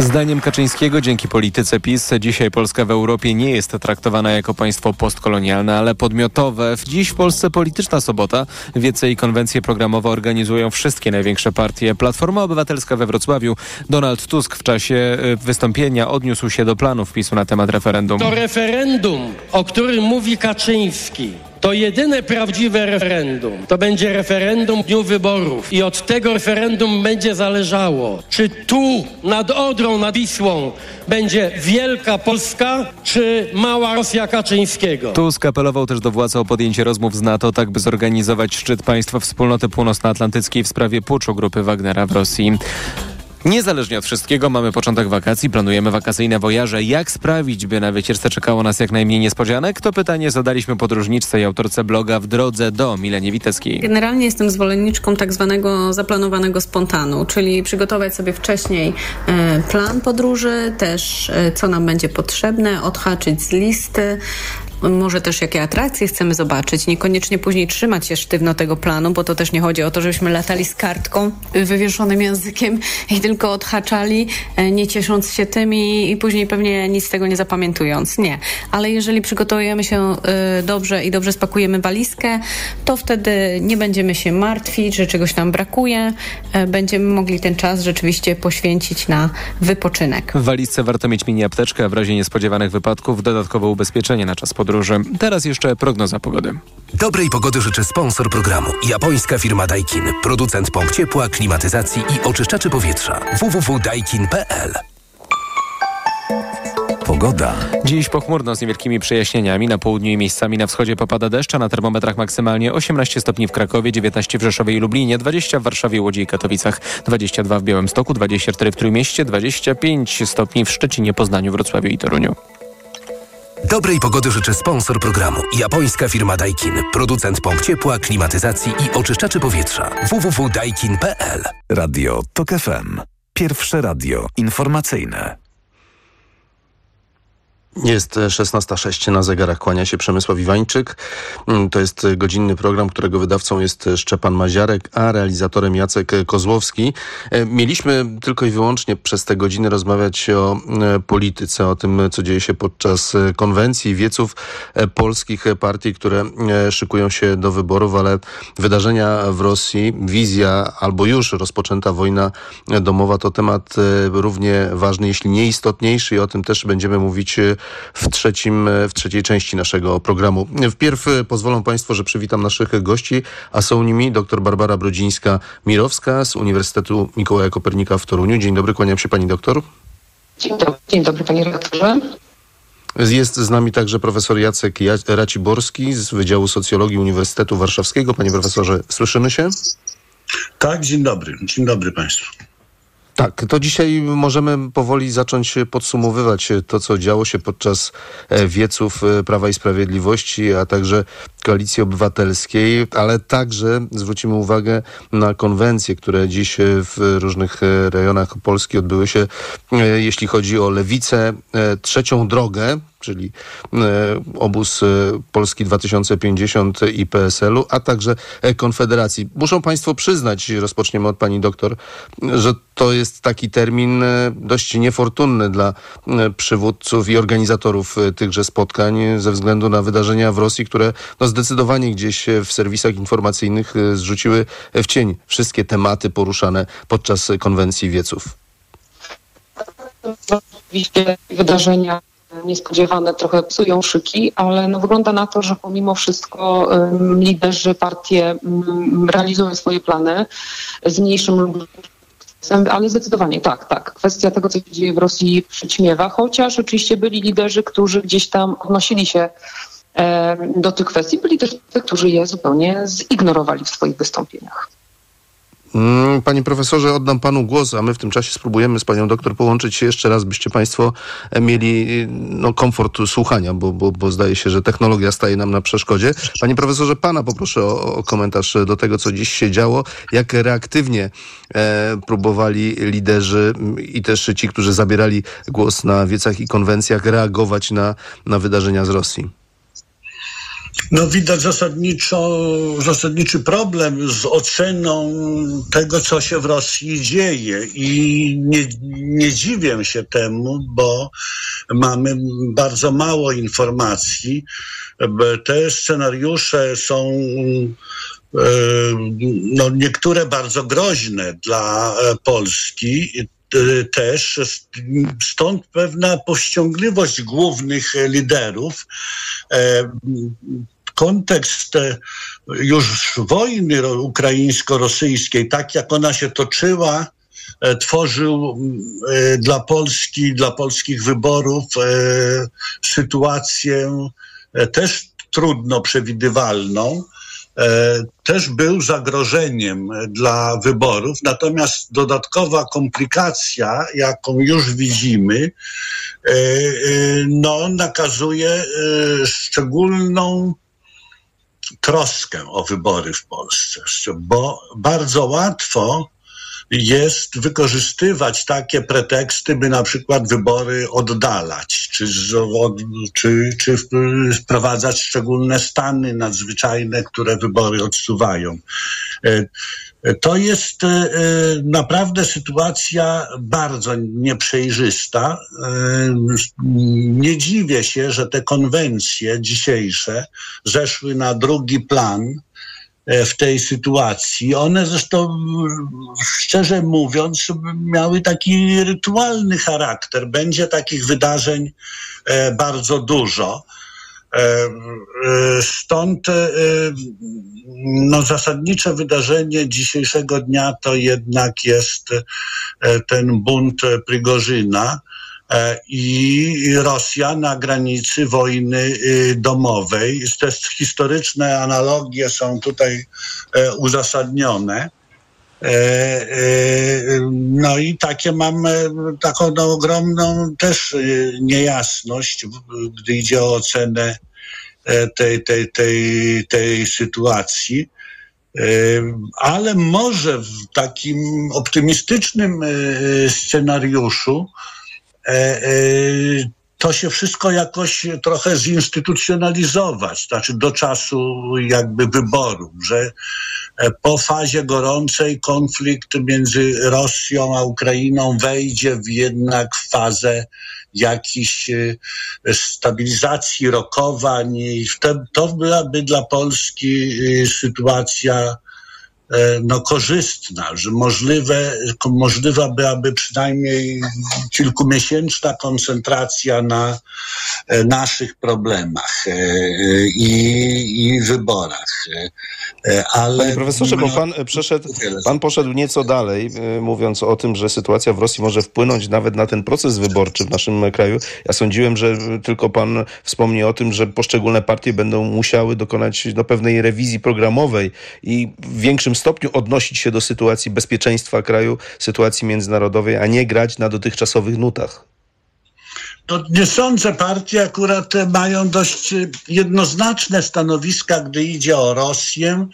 Zdaniem Kaczyńskiego dzięki polityce PiS dzisiaj Polska w Europie nie jest traktowana jako państwo postkolonialne, ale podmiotowe. Dziś w Polsce polityczna sobota. Wiece i konwencje programowe organizują wszystkie największe partie. Platforma Obywatelska we Wrocławiu. Donald Tusk w czasie y, wystąpienia odniósł się do planów PiSu na temat referendum. To referendum, o którym mówi Kaczyński, to jedyne prawdziwe referendum. To będzie referendum w dniu wyborów. I od tego referendum będzie zależało, czy tu nad Odrą, nad Wisłą będzie wielka Polska, czy mała Rosja Kaczyńskiego. Tusk apelował też do władz o podjęcie rozmów z NATO, tak by zorganizować szczyt państwa wspólnoty północnoatlantyckiej w sprawie puczu grupy Wagnera w Rosji. Niezależnie od wszystkiego mamy początek wakacji, planujemy wakacyjne wojaże. Jak sprawić, by na wycieczce czekało nas jak najmniej niespodzianek? To pytanie zadaliśmy podróżniczce i autorce bloga W drodze do Milenie Witeckiej. Generalnie jestem zwolenniczką tak zwanego zaplanowanego spontanu, czyli przygotować sobie wcześniej e, plan podróży, też e, co nam będzie potrzebne, odhaczyć z listy, może też jakie atrakcje chcemy zobaczyć, niekoniecznie później trzymać się sztywno tego planu, bo to też nie chodzi o to, żebyśmy latali z kartką wywieszonym językiem i tylko odhaczali, e, nie ciesząc się tym i, i później pewnie nic z tego nie zapamiętując. Nie. Ale jeżeli przygotujemy się y, dobrze i dobrze spakujemy walizkę, to wtedy nie będziemy się martwić, że czegoś nam brakuje. Y, będziemy mogli ten czas rzeczywiście poświęcić na wypoczynek. W walizce warto mieć mini apteczkę, a w razie niespodziewanych wypadków dodatkowe ubezpieczenie na czas podróży podróży. Teraz jeszcze prognoza pogody. Dobrej pogody życzę sponsor programu. Japońska firma Daikin. Producent pomp ciepła, klimatyzacji i oczyszczaczy powietrza. www.daikin.pl Pogoda. Dziś pochmurno z niewielkimi przejaśnieniami. Na południu i miejscami na wschodzie popada deszcz, a na termometrach maksymalnie 18 stopni w Krakowie, 19 w Rzeszowie i Lublinie, 20 w Warszawie, Łodzi i Katowicach, 22 w Białymstoku, 24 w Trójmieście, 25 stopni w Szczecinie, Poznaniu, Wrocławiu i Toruniu. Dobrej pogody życzę sponsor programu. Japońska firma Daikin. Producent pomp ciepła, klimatyzacji i oczyszczaczy powietrza. www.daikin.pl Radio TOK FM. Pierwsze radio informacyjne. Jest 16.06 na zegarach, kłania się Przemysław Iwańczyk. Mm, to jest godzinny program, którego wydawcą jest Szczepan Maziarek, a realizatorem Jacek Kozłowski. E, mieliśmy tylko i wyłącznie przez te godziny rozmawiać o e, polityce, o tym, co dzieje się podczas e, konwencji wieców polskich partii, które szykują się do wyborów, ale wydarzenia w Rosji, wizja albo już rozpoczęta wojna domowa to temat równie ważny, jeśli nie istotniejszy i o tym też będziemy mówić w, trzecim, w trzeciej części naszego programu. Wpierw pozwolą Państwo, że przywitam naszych gości, a są nimi dr Barbara Brodzińska-Mirowska z Uniwersytetu Mikołaja Kopernika w Toruniu. Dzień dobry, kłaniam się Pani doktor. Dzień dobry, dzień dobry Panie redaktorze. Jest z nami także profesor Jacek Raciborski z Wydziału Socjologii Uniwersytetu Warszawskiego. Panie profesorze, słyszymy się? Tak, dzień dobry. Dzień dobry Państwu. Tak, to dzisiaj możemy powoli zacząć podsumowywać to, co działo się podczas e, wieców e, Prawa i Sprawiedliwości, a także Koalicji Obywatelskiej, ale także zwrócimy uwagę na konwencje, które dziś w różnych e, rejonach Polski odbyły się, jeśli chodzi o lewicę, trzecią drogę, czyli e, obóz e, Polski 2050 i PSL-u, a także e, Konfederacji. Muszą Państwo przyznać, rozpoczniemy od Pani doktor, że to jest taki termin dość niefortunny dla przywódców i organizatorów tychże spotkań ze względu na wydarzenia w Rosji, które no zdecydowanie gdzieś w serwisach informacyjnych zrzuciły w cień wszystkie tematy poruszane podczas konwencji wieców. Oczywiście wydarzenia niespodziewane trochę psują szyki, ale no wygląda na to, że pomimo wszystko liderzy partie um, realizują swoje plany z mniejszym lub ale zdecydowanie tak, tak. Kwestia tego, co się dzieje w Rosji przyćmiewa, chociaż oczywiście byli liderzy, którzy gdzieś tam odnosili się do tych kwestii, byli też tych, którzy je zupełnie zignorowali w swoich wystąpieniach. Mm, panie profesorze, oddam panu głos, a my w tym czasie spróbujemy z panią doktor połączyć się jeszcze raz, byście państwo e, mieli no, komfort słuchania, bo, bo, bo zdaje się, że technologia staje nam na przeszkodzie. Panie profesorze, pana poproszę o, o komentarz do tego, co dziś się działo. Jak reaktywnie e, próbowali liderzy i też ci, którzy zabierali głos na wiecach i konwencjach, reagować na, na wydarzenia z Rosji? No widać zasadniczo, zasadniczy problem z oceną tego, co się w Rosji dzieje i nie, nie dziwię się temu, bo mamy bardzo mało informacji. Te scenariusze są e, no, niektóre bardzo groźne dla e, Polski też. Stąd pewna powściągliwość głównych liderów kontekst e, już wojny ukraińsko-rosyjskiej, tak jak ona się toczyła, e, tworzył e, dla Polski, dla polskich wyborów sytuację też trudno przewidywalną. Też był zagrożeniem dla wyborów, natomiast dodatkowa komplikacja, jaką już widzimy, no, nakazuje szczególną troskę o wybory w Polsce, bo bardzo łatwo jest wykorzystywać takie preteksty, by na przykład wybory oddalać, czy, czy, czy wprowadzać szczególne stany nadzwyczajne, które wybory odsuwają. E, to jest e, naprawdę sytuacja bardzo nieprzejrzysta. E, nie dziwię się, że te konwencje dzisiejsze zeszły na drugi plan w tej sytuacji. One zresztą, szczerze mówiąc, miały taki rytualny charakter. Będzie takich wydarzeń e, bardzo dużo. E, stąd no, zasadnicze wydarzenie dzisiejszego dnia to jednak jest ten bunt Prigorzyna, E, i Rosja na granicy wojny y, domowej. Te historyczne analogie są tutaj e, uzasadnione. E, no i takie mamy taką no, ogromną też y, niejasność, gdy idzie o ocenę tej, tej, tej, tej sytuacji. Ale może w takim optymistycznym scenariuszu E, e, to się wszystko jakoś trochę zinstytucjonalizować, znaczy do czasu jakby wyborów, że e, po fazie gorącej konflikt między Rosją a Ukrainą wejdzie w jednak fazę jakiejś stabilizacji rokowań i to byłaby dla Polski sytuacja E, no, korzystna, że możliwe, możliwa byłaby przynajmniej kilkumiesięczna koncentracja na e, naszych problemach e, i, i wyborach. Ale, Panie profesorze, bo pan przeszedł, pan poszedł nieco dalej, mówiąc o tym, że sytuacja w Rosji może wpłynąć nawet na ten proces wyborczy w naszym kraju. Ja sądziłem, że tylko pan wspomni o tym, że poszczególne partie będą musiały dokonać no, pewnej rewizji programowej i w większym stopniu odnosić się do sytuacji bezpieczeństwa kraju, sytuacji międzynarodowej, a nie grać na dotychczasowych nutach. To nie sądzę, partie akurat mają dość jednoznaczne stanowiska, gdy idzie o Rosję,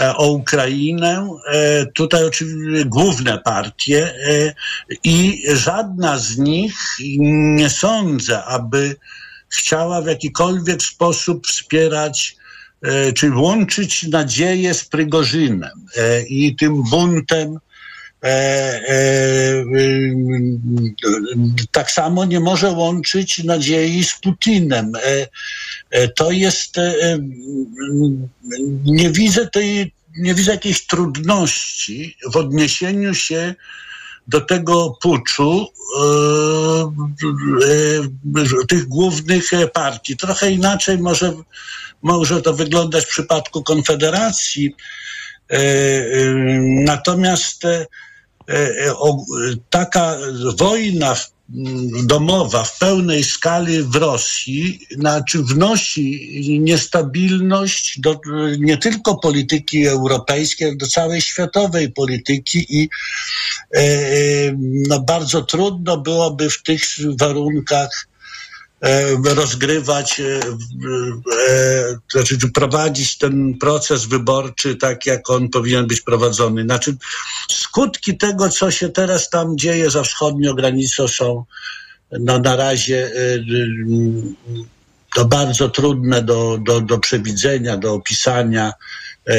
e, o Ukrainę. E, tutaj oczywiście główne partie e, i żadna z nich nie sądzę, aby chciała w jakikolwiek sposób wspierać czy łączyć nadzieję z Prygorzynem e, i tym buntem. E, tak samo nie może łączyć nadziei z Putinem. To jest, nie widzę tej, nie widzę jakiejś trudności w odniesieniu się do tego puczu tych głównych partii. Trochę inaczej może może to wyglądać w przypadku Konfederacji. E, e, natomiast e, taka wojna domowa w pełnej skali w Rosji znaczy wnosi niestabilność do nie tylko polityki europejskiej, ale do całej światowej polityki i no, bardzo trudno byłoby w tych warunkach E, rozgrywać, e, e, znaczy prowadzić ten proces wyborczy tak, jak on powinien być prowadzony. Znaczy, skutki tego, co się teraz tam dzieje za wschodnią granicą są no, na razie to bardzo trudne do, do, do przewidzenia, do opisania.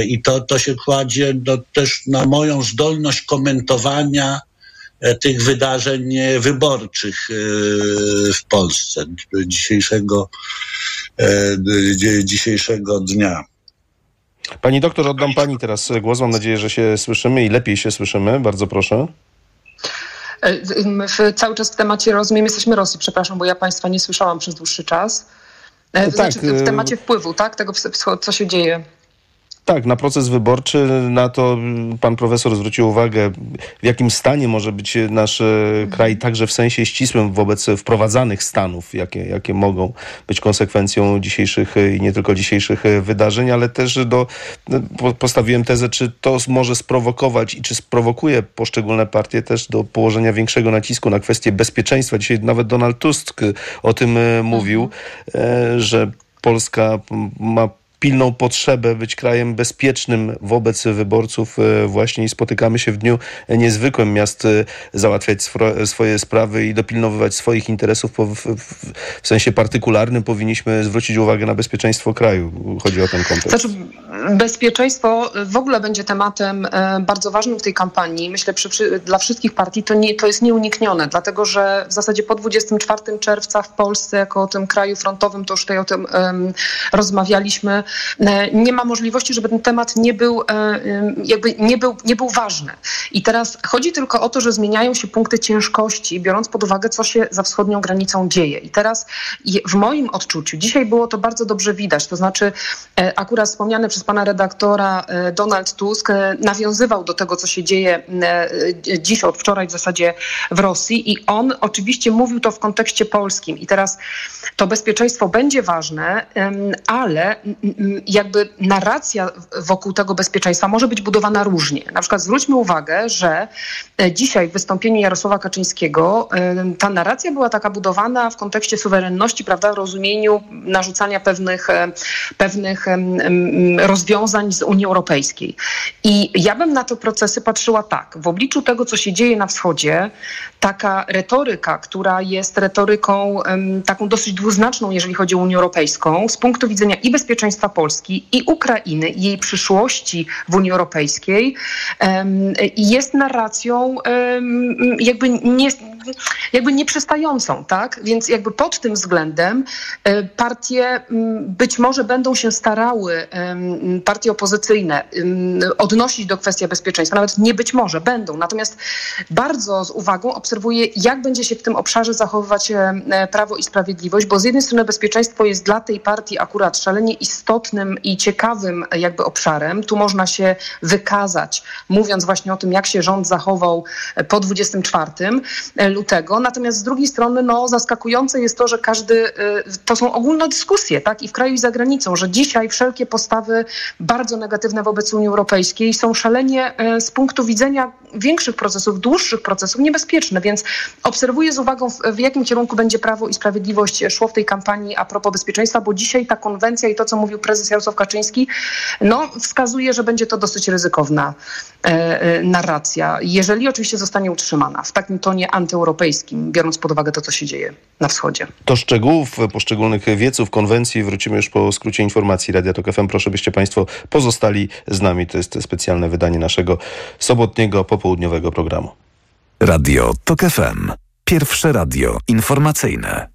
I to, to się kładzie do, też na moją zdolność komentowania tych wydarzeń wyborczych w Polsce dzisiejszego, dzisiejszego dnia. Pani doktor, oddam pani teraz głos. Mam nadzieję, że się słyszymy i lepiej się słyszymy. Bardzo proszę. W, cały czas w temacie, rozumiem, jesteśmy Rosji, przepraszam, bo ja państwa nie słyszałam przez dłuższy czas. To tak, znaczy w, w temacie wpływu, tak? Tego, co się dzieje. Tak, na proces wyborczy, na to pan profesor zwrócił uwagę, w jakim stanie może być nasz mhm. kraj, także w sensie ścisłym wobec wprowadzanych stanów, jakie, jakie mogą być konsekwencją dzisiejszych i nie tylko dzisiejszych wydarzeń, ale też do, postawiłem tezę, czy to może sprowokować i czy sprowokuje poszczególne partie też do położenia większego nacisku na kwestię bezpieczeństwa. Dzisiaj nawet Donald Tusk o tym mówił, mhm. że Polska ma pilną potrzebę być krajem bezpiecznym wobec wyborców e, właśnie i spotykamy się w dniu niezwykłym miast e, załatwiać swoje sprawy i dopilnowywać swoich interesów w sensie partykularnym powinniśmy zwrócić uwagę na bezpieczeństwo kraju. Chodzi o ten kontekst. Znaczy, bezpieczeństwo w ogóle będzie tematem e, bardzo ważnym w tej kampanii. Myślę, przy, dla wszystkich partii to, nie, to jest nieuniknione, dlatego że w zasadzie po 24 czerwca w Polsce, jako o tym kraju frontowym, to już tutaj o tym um, rozmawialiśmy, E, nie ma możliwości, żeby ten temat nie był, e, jakby nie był, nie był ważny. I teraz chodzi tylko o to, że zmieniają się punkty ciężkości, biorąc pod uwagę, co się za wschodnią granicą dzieje. I teraz w moim odczuciu, dzisiaj było to bardzo dobrze widać, to znaczy akurat wspomniany przez pana redaktora Donald Tusk nawiązywał do tego, co się dzieje dziś, od wczoraj w zasadzie w Rosji i on oczywiście mówił to w kontekście polskim. I teraz to bezpieczeństwo będzie ważne, ale jakby narracja wokół tego bezpieczeństwa może być budowana różnie. Na przykład zwróćmy uwagę, że e, dzisiaj w wystąpieniu Jarosława Kaczyńskiego e, ta narracja była taka budowana w kontekście suwerenności, prawda, w rozumieniu narzucania pewnych, e, pewnych rozwiązań z Unii Europejskiej. I ja bym na te procesy patrzyła tak. W obliczu tego, co się dzieje na wschodzie, taka retoryka, która jest retoryką taką dosyć dwuznaczną, jeżeli chodzi o Unię Europejską, z punktu widzenia i bezpieczeństwa Polski i Ukrainy i jej przyszłości w Unii Europejskiej jest narracją jakby nie, jakby nieprzystającą, tak? Więc jakby pod tym względem e, partie być może będą się starały, partie opozycyjne, odnosić do kwestii bezpieczeństwa. Nawet nie być może, będą. Natomiast bardzo z uwagą obserwuję, jak będzie się w tym obszarze zachowywać e, Prawo i Sprawiedliwość, bo z jednej strony bezpieczeństwo jest dla tej partii akurat szalenie istotnym i ciekawym jakby obszarem. Tu można się wykazać, mówiąc właśnie o tym, jak się rząd zachował po 24 lutego. Natomiast z drugiej strony no, zaskakujące jest to, że każdy, y, to są ogólne dyskusje tak, i w kraju i za granicą, że dzisiaj wszelkie postawy bardzo negatywne wobec Unii Europejskiej są szalenie y, z punktu widzenia większych procesów, dłuższych procesów niebezpieczne, więc obserwuję z uwagą w, jakim kierunku będzie Prawo i Sprawiedliwość szło w tej kampanii a propos bezpieczeństwa, bo dzisiaj ta konwencja i to, co mówił prezes Jarosław Kaczyński, no, wskazuje, że będzie to dosyć ryzykowna e narracja, jeżeli oczywiście zostanie utrzymana w takim tonie antyeuropejskim, biorąc pod uwagę to, co się dzieje na wschodzie. Do szczegółów poszczególnych wieców konwencji wrócimy już po skrócie informacji Radia Tok FM. Proszę, byście Państwo pozostali z nami. To jest specjalne wydanie naszego sobotniego popołudniowego programu. Radio Tok FM. Pierwsze radio informacyjne.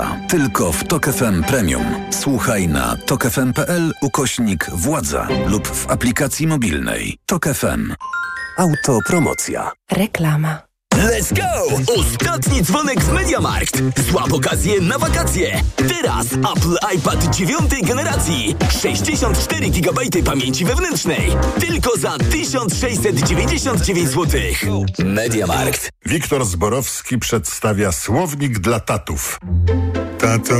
Tylko w Tok FM Premium. Słuchaj na tokefm.pl ukośnik władza lub w aplikacji mobilnej. Tok FM. Autopromocja. Reklama. Let's go! Ostatni dzwonek z MediaMarkt. Złap okazję na wakacje. Teraz Apple iPad 9 generacji. 64 GB pamięci wewnętrznej. Tylko za 1699 zł. MediaMarkt. Wiktor Zborowski przedstawia słownik dla tatów. Tato,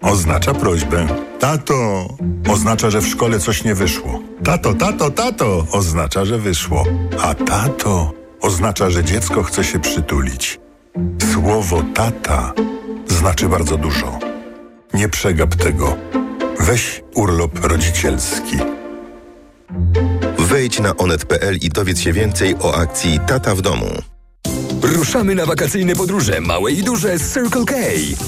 oznacza prośbę. Tato oznacza, że w szkole coś nie wyszło. Tato, tato, tato oznacza, że wyszło. A tato oznacza, że dziecko chce się przytulić. Słowo tata znaczy bardzo dużo. Nie przegap tego. Weź urlop rodzicielski. Wejdź na onet.pl i dowiedz się więcej o akcji Tata w domu. Ruszamy na wakacyjne podróże, małe i duże z Circle K.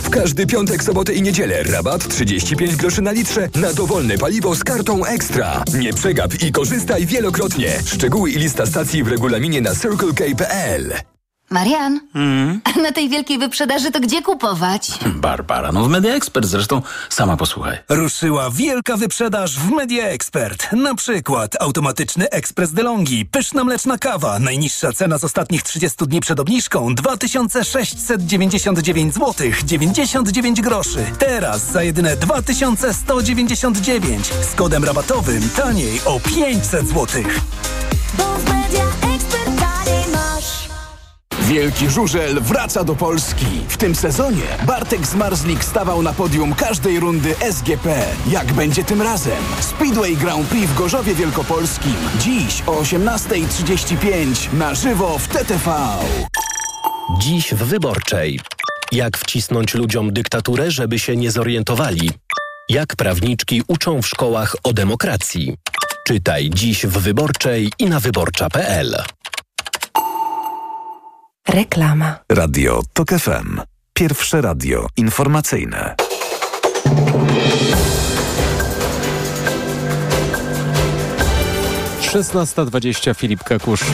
W każdy piątek, sobotę i niedzielę rabat 35 groszy na litrze na dowolne paliwo z kartą Ekstra. Nie przegap i korzystaj wielokrotnie. Szczegóły i lista stacji w regulaminie na circlek.pl. Marian, a na tej wielkiej wyprzedaży to gdzie kupować? Barbara, no w Media Expert zresztą sama posłuchaj. Ruszyła wielka wyprzedaż w Media Expert. Na przykład automatyczny ekspres DeLonghi, pyszna mleczna kawa, najniższa cena z ostatnich 30 dni przed obniżką 2699 zł 99 groszy. Teraz za jedyne 2199 z kodem rabatowym taniej o 500 zł. Wielki żużel wraca do Polski. W tym sezonie Bartek Zmarzlik stawał na podium każdej rundy SGP. Jak będzie tym razem? Speedway Grand Prix w Gorzowie Wielkopolskim. Dziś o 18.35 na żywo w TTV. Dziś w Wyborczej. Jak wcisnąć ludziom dyktaturę, żeby się nie zorientowali? Jak prawniczki uczą w szkołach o demokracji? Czytaj dziś w Wyborczej i na wyborcza.pl. Reklama. Radio TOK FM. Pierwsze radio informacyjne. Szesnasta dwadzieścia Filip Kakusz.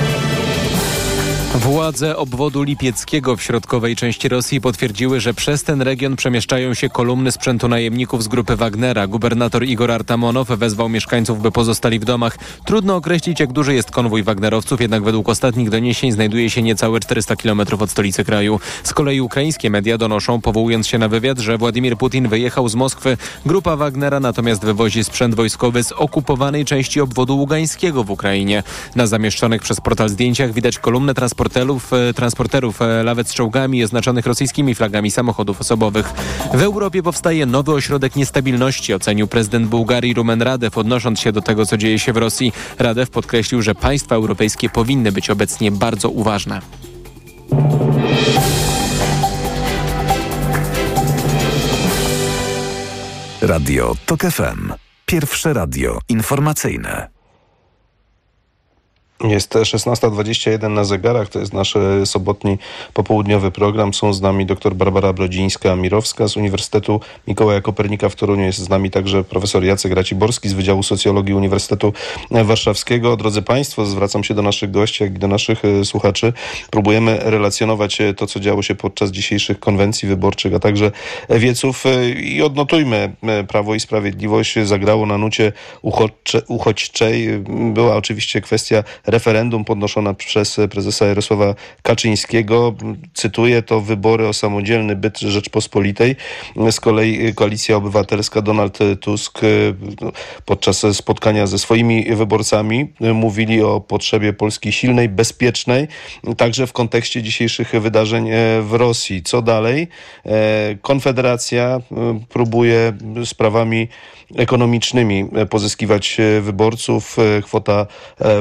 Władze obwodu lipieckiego w środkowej części Rosji potwierdziły, że przez ten region przemieszczają się kolumny sprzętu najemników z grupy Wagnera. Gubernator Igor Artamonow wezwał mieszkańców, by pozostali w domach. Trudno określić, jak duży jest konwój Wagnerowców, jednak według ostatnich doniesień znajduje się niecałe 400 km od stolicy kraju. Z kolei ukraińskie media donoszą, powołując się na wywiad, że Władimir Putin wyjechał z Moskwy. Grupa Wagnera natomiast wywozi sprzęt wojskowy z okupowanej części obwodu ługańskiego w Ukrainie. Na zamieszczonych przez portal zdjęciach widać kolumnę transporterów, transporterów e, lawet z czołgami oznaczonych rosyjskimi flagami samochodów osobowych. W Europie powstaje nowy ośrodek niestabilności, ocenił prezydent Bułgarii Rumen Radew, odnosząc się do tego, co dzieje się w Rosji. Radew podkreślił, że państwa europejskie powinny być obecnie bardzo uważne. Radio TOK FM. Pierwsze radio informacyjne. Jest 16.21 na zegarach, to jest nasz e, sobotni popołudniowy program. Są z nami dr Barbara Brodzińska-Mirowska z Uniwersytetu Mikołaja Kopernika w Toruniu. Jest z nami także profesor Jacek Raciborski z Wydziału Socjologii Uniwersytetu Warszawskiego. Drodzy Państwo, zwracam się do naszych gości, jak i do naszych e, słuchaczy. Próbujemy relacjonować e, to, co działo się podczas dzisiejszych konwencji wyborczych, a także wieców i odnotujmy. Prawo i Sprawiedliwość zagrało na nucie uchodźcze, uchodźczej. Była oczywiście kwestia referendum podnoszona przez prezesa Jarosława Kaczyńskiego. Cytuję, to wybory o samodzielny byt Rzeczpospolitej. Z kolei Koalicja Obywatelska Donald Tusk podczas spotkania ze swoimi wyborcami mówili o potrzebie Polski silnej, bezpiecznej, także w kontekście dzisiejszych wydarzeń w Rosji. Co dalej? Konfederacja próbuje sprawami ekonomicznymi pozyskiwać wyborców. Kwota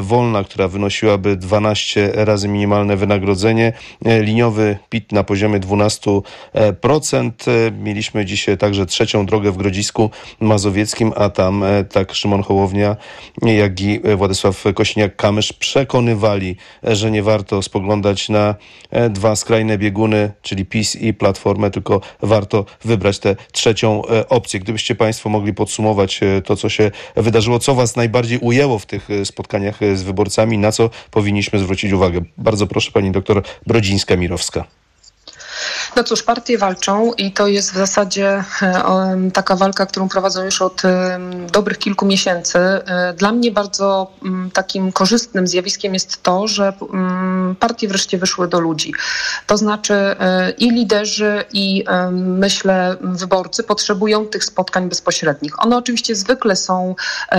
wolna, która wynosiłaby 12 razy minimalne wynagrodzenie. Liniowy PIT na poziomie 12%. Mieliśmy dzisiaj także trzecią drogę w Grodzisku Mazowieckim, a tam tak Szymon Hołownia, jak i Władysław Kośniak-Kamysz przekonywali, że nie warto spoglądać na dwa skrajne bieguny, czyli PiS i Platformę, tylko warto wybrać tę trzecią opcję. Gdybyście Państwo mogli podsumować to, co się wydarzyło, co Was najbardziej ujęło w tych spotkaniach z wyborcami, na co powinniśmy zwrócić uwagę. Bardzo proszę pani doktor Brodzińska-Mirowska. No cóż, partie walczą i to jest w zasadzie e, taka walka, którą prowadzą już od e, dobrych kilku miesięcy. E, Dla mnie bardzo mm, takim korzystnym zjawiskiem jest to, że mm, partie wreszcie wyszły do ludzi. To znaczy i liderzy, i myślę wyborcy potrzebują tych spotkań bezpośrednich. One oczywiście zwykle są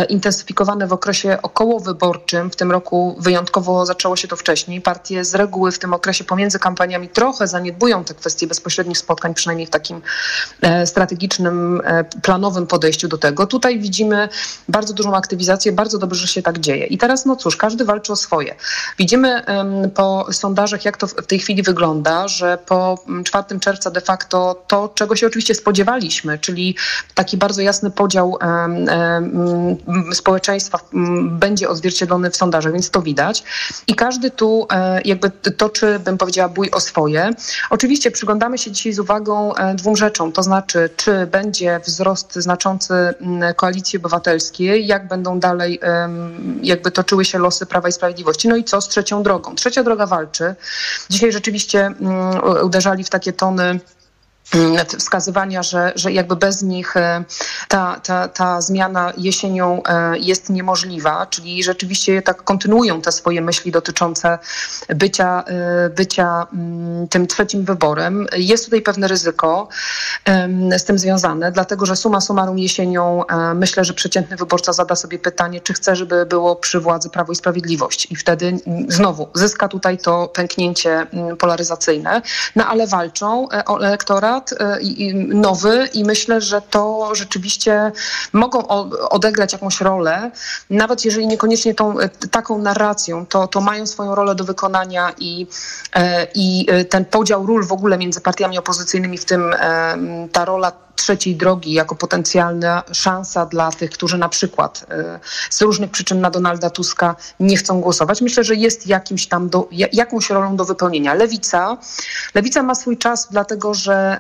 intensyfikowane w okresie okołowyborczym. W tym roku wyjątkowo zaczęło się to wcześniej. Partie z reguły w tym okresie pomiędzy kampaniami trochę zaniedbują te kwestie bezpośrednich spotkań, przynajmniej w takim e, strategicznym, e, planowym podejściu do tego. Tutaj widzimy bardzo dużą aktywizację, bardzo dobrze, że się tak dzieje. I teraz, no cóż, każdy walczy o swoje. Widzimy po sondażach, jak to w tej chwili wygląda, że po mm, 4 czerwca de facto to, czego się oczywiście spodziewaliśmy, czyli taki bardzo jasny podział społeczeństwa będzie odzwierciedlony w sondażach, więc to widać. I każdy tu e, jakby toczy, bym powiedziała, bój o swoje. Oczywiście przyglądamy się dzisiaj z uwagą e, dwóm rzeczom, to znaczy, czy będzie wzrost znaczący m, koalicji obywatelskiej, jak będą dalej jakby toczyły się losy Prawa i Sprawiedliwości. No i co z trzecią drogą? Trzecia droga walczy. Dzisiaj rzeczywiście mm, uderzali w takie tony mm, wskazywania, że, że jakby bez nich e, ta, ta, ta zmiana jesienią e, jest niemożliwa, czyli rzeczywiście tak kontynuują te swoje myśli dotyczące bycia, e, bycia mm, tym trzecim wyborem. Jest tutaj pewne ryzyko z tym związane, dlatego że suma summarum jesienią myślę, że przeciętny wyborca zada sobie pytanie, czy chce, żeby było przy władzy Prawo i Sprawiedliwość i wtedy mm, znowu zyska tutaj to pęknięcie mm, polaryzacyjne, no ale walczą o elektorat i- i nowy i myślę, że to rzeczywiście mogą odegrać jakąś rolę, nawet jeżeli niekoniecznie tą e, taką narracją, to, to mają swoją rolę do wykonania i, e, i ten podział ról w ogóle między partiami opozycyjnymi, w tym ta rola trzeciej drogi jako potencjalna szansa dla tych, którzy na przykład z różnych przyczyn na Donalda Tuska nie chcą głosować. Myślę, że jest jakimś tam do, ja- jakąś rolą do wypełnienia. Lewica, Lewica ma swój czas, dlatego że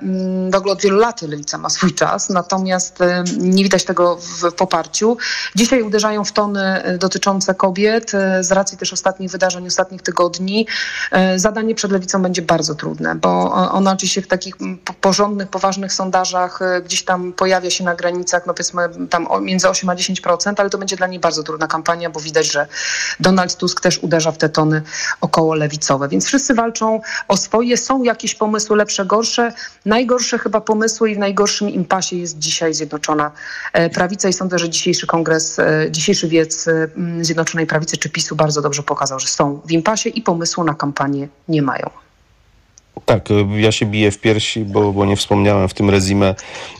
w ogóle od wielu lat Lewica ma swój czas, natomiast e, nie widać tego w poparciu. Dzisiaj uderzają w tony e, dotyczące kobiet e, z racji też ostatnich wydarzeń, ostatnich tygodni. Zadanie przed Lewicą będzie bardzo trudne, bo ona oczywiście w takich mm, po- porządnych, poważnych sondażach gdzieś tam pojawia się na granicach, no powiedzmy tam między 8 a 10%, ale to będzie dla niej bardzo trudna kampania, bo widać, że Donald Tusk też uderza w te tony około lewicowe. Więc wszyscy walczą o swoje. Są jakieś pomysły lepsze, gorsze. Najgorsze chyba pomysły i w najgorszym impasie jest dzisiaj Zjednoczona e, Prawica i sądzę, że dzisiejszy kongres, e, dzisiejszy wiec e, Zjednoczonej Prawicy czy PiSu bardzo dobrze pokazał, że są w impasie i pomysłu na kampanię nie mają. Tak, ja się biję w piersi, bo, bo nie wspomniałem w tym rezimie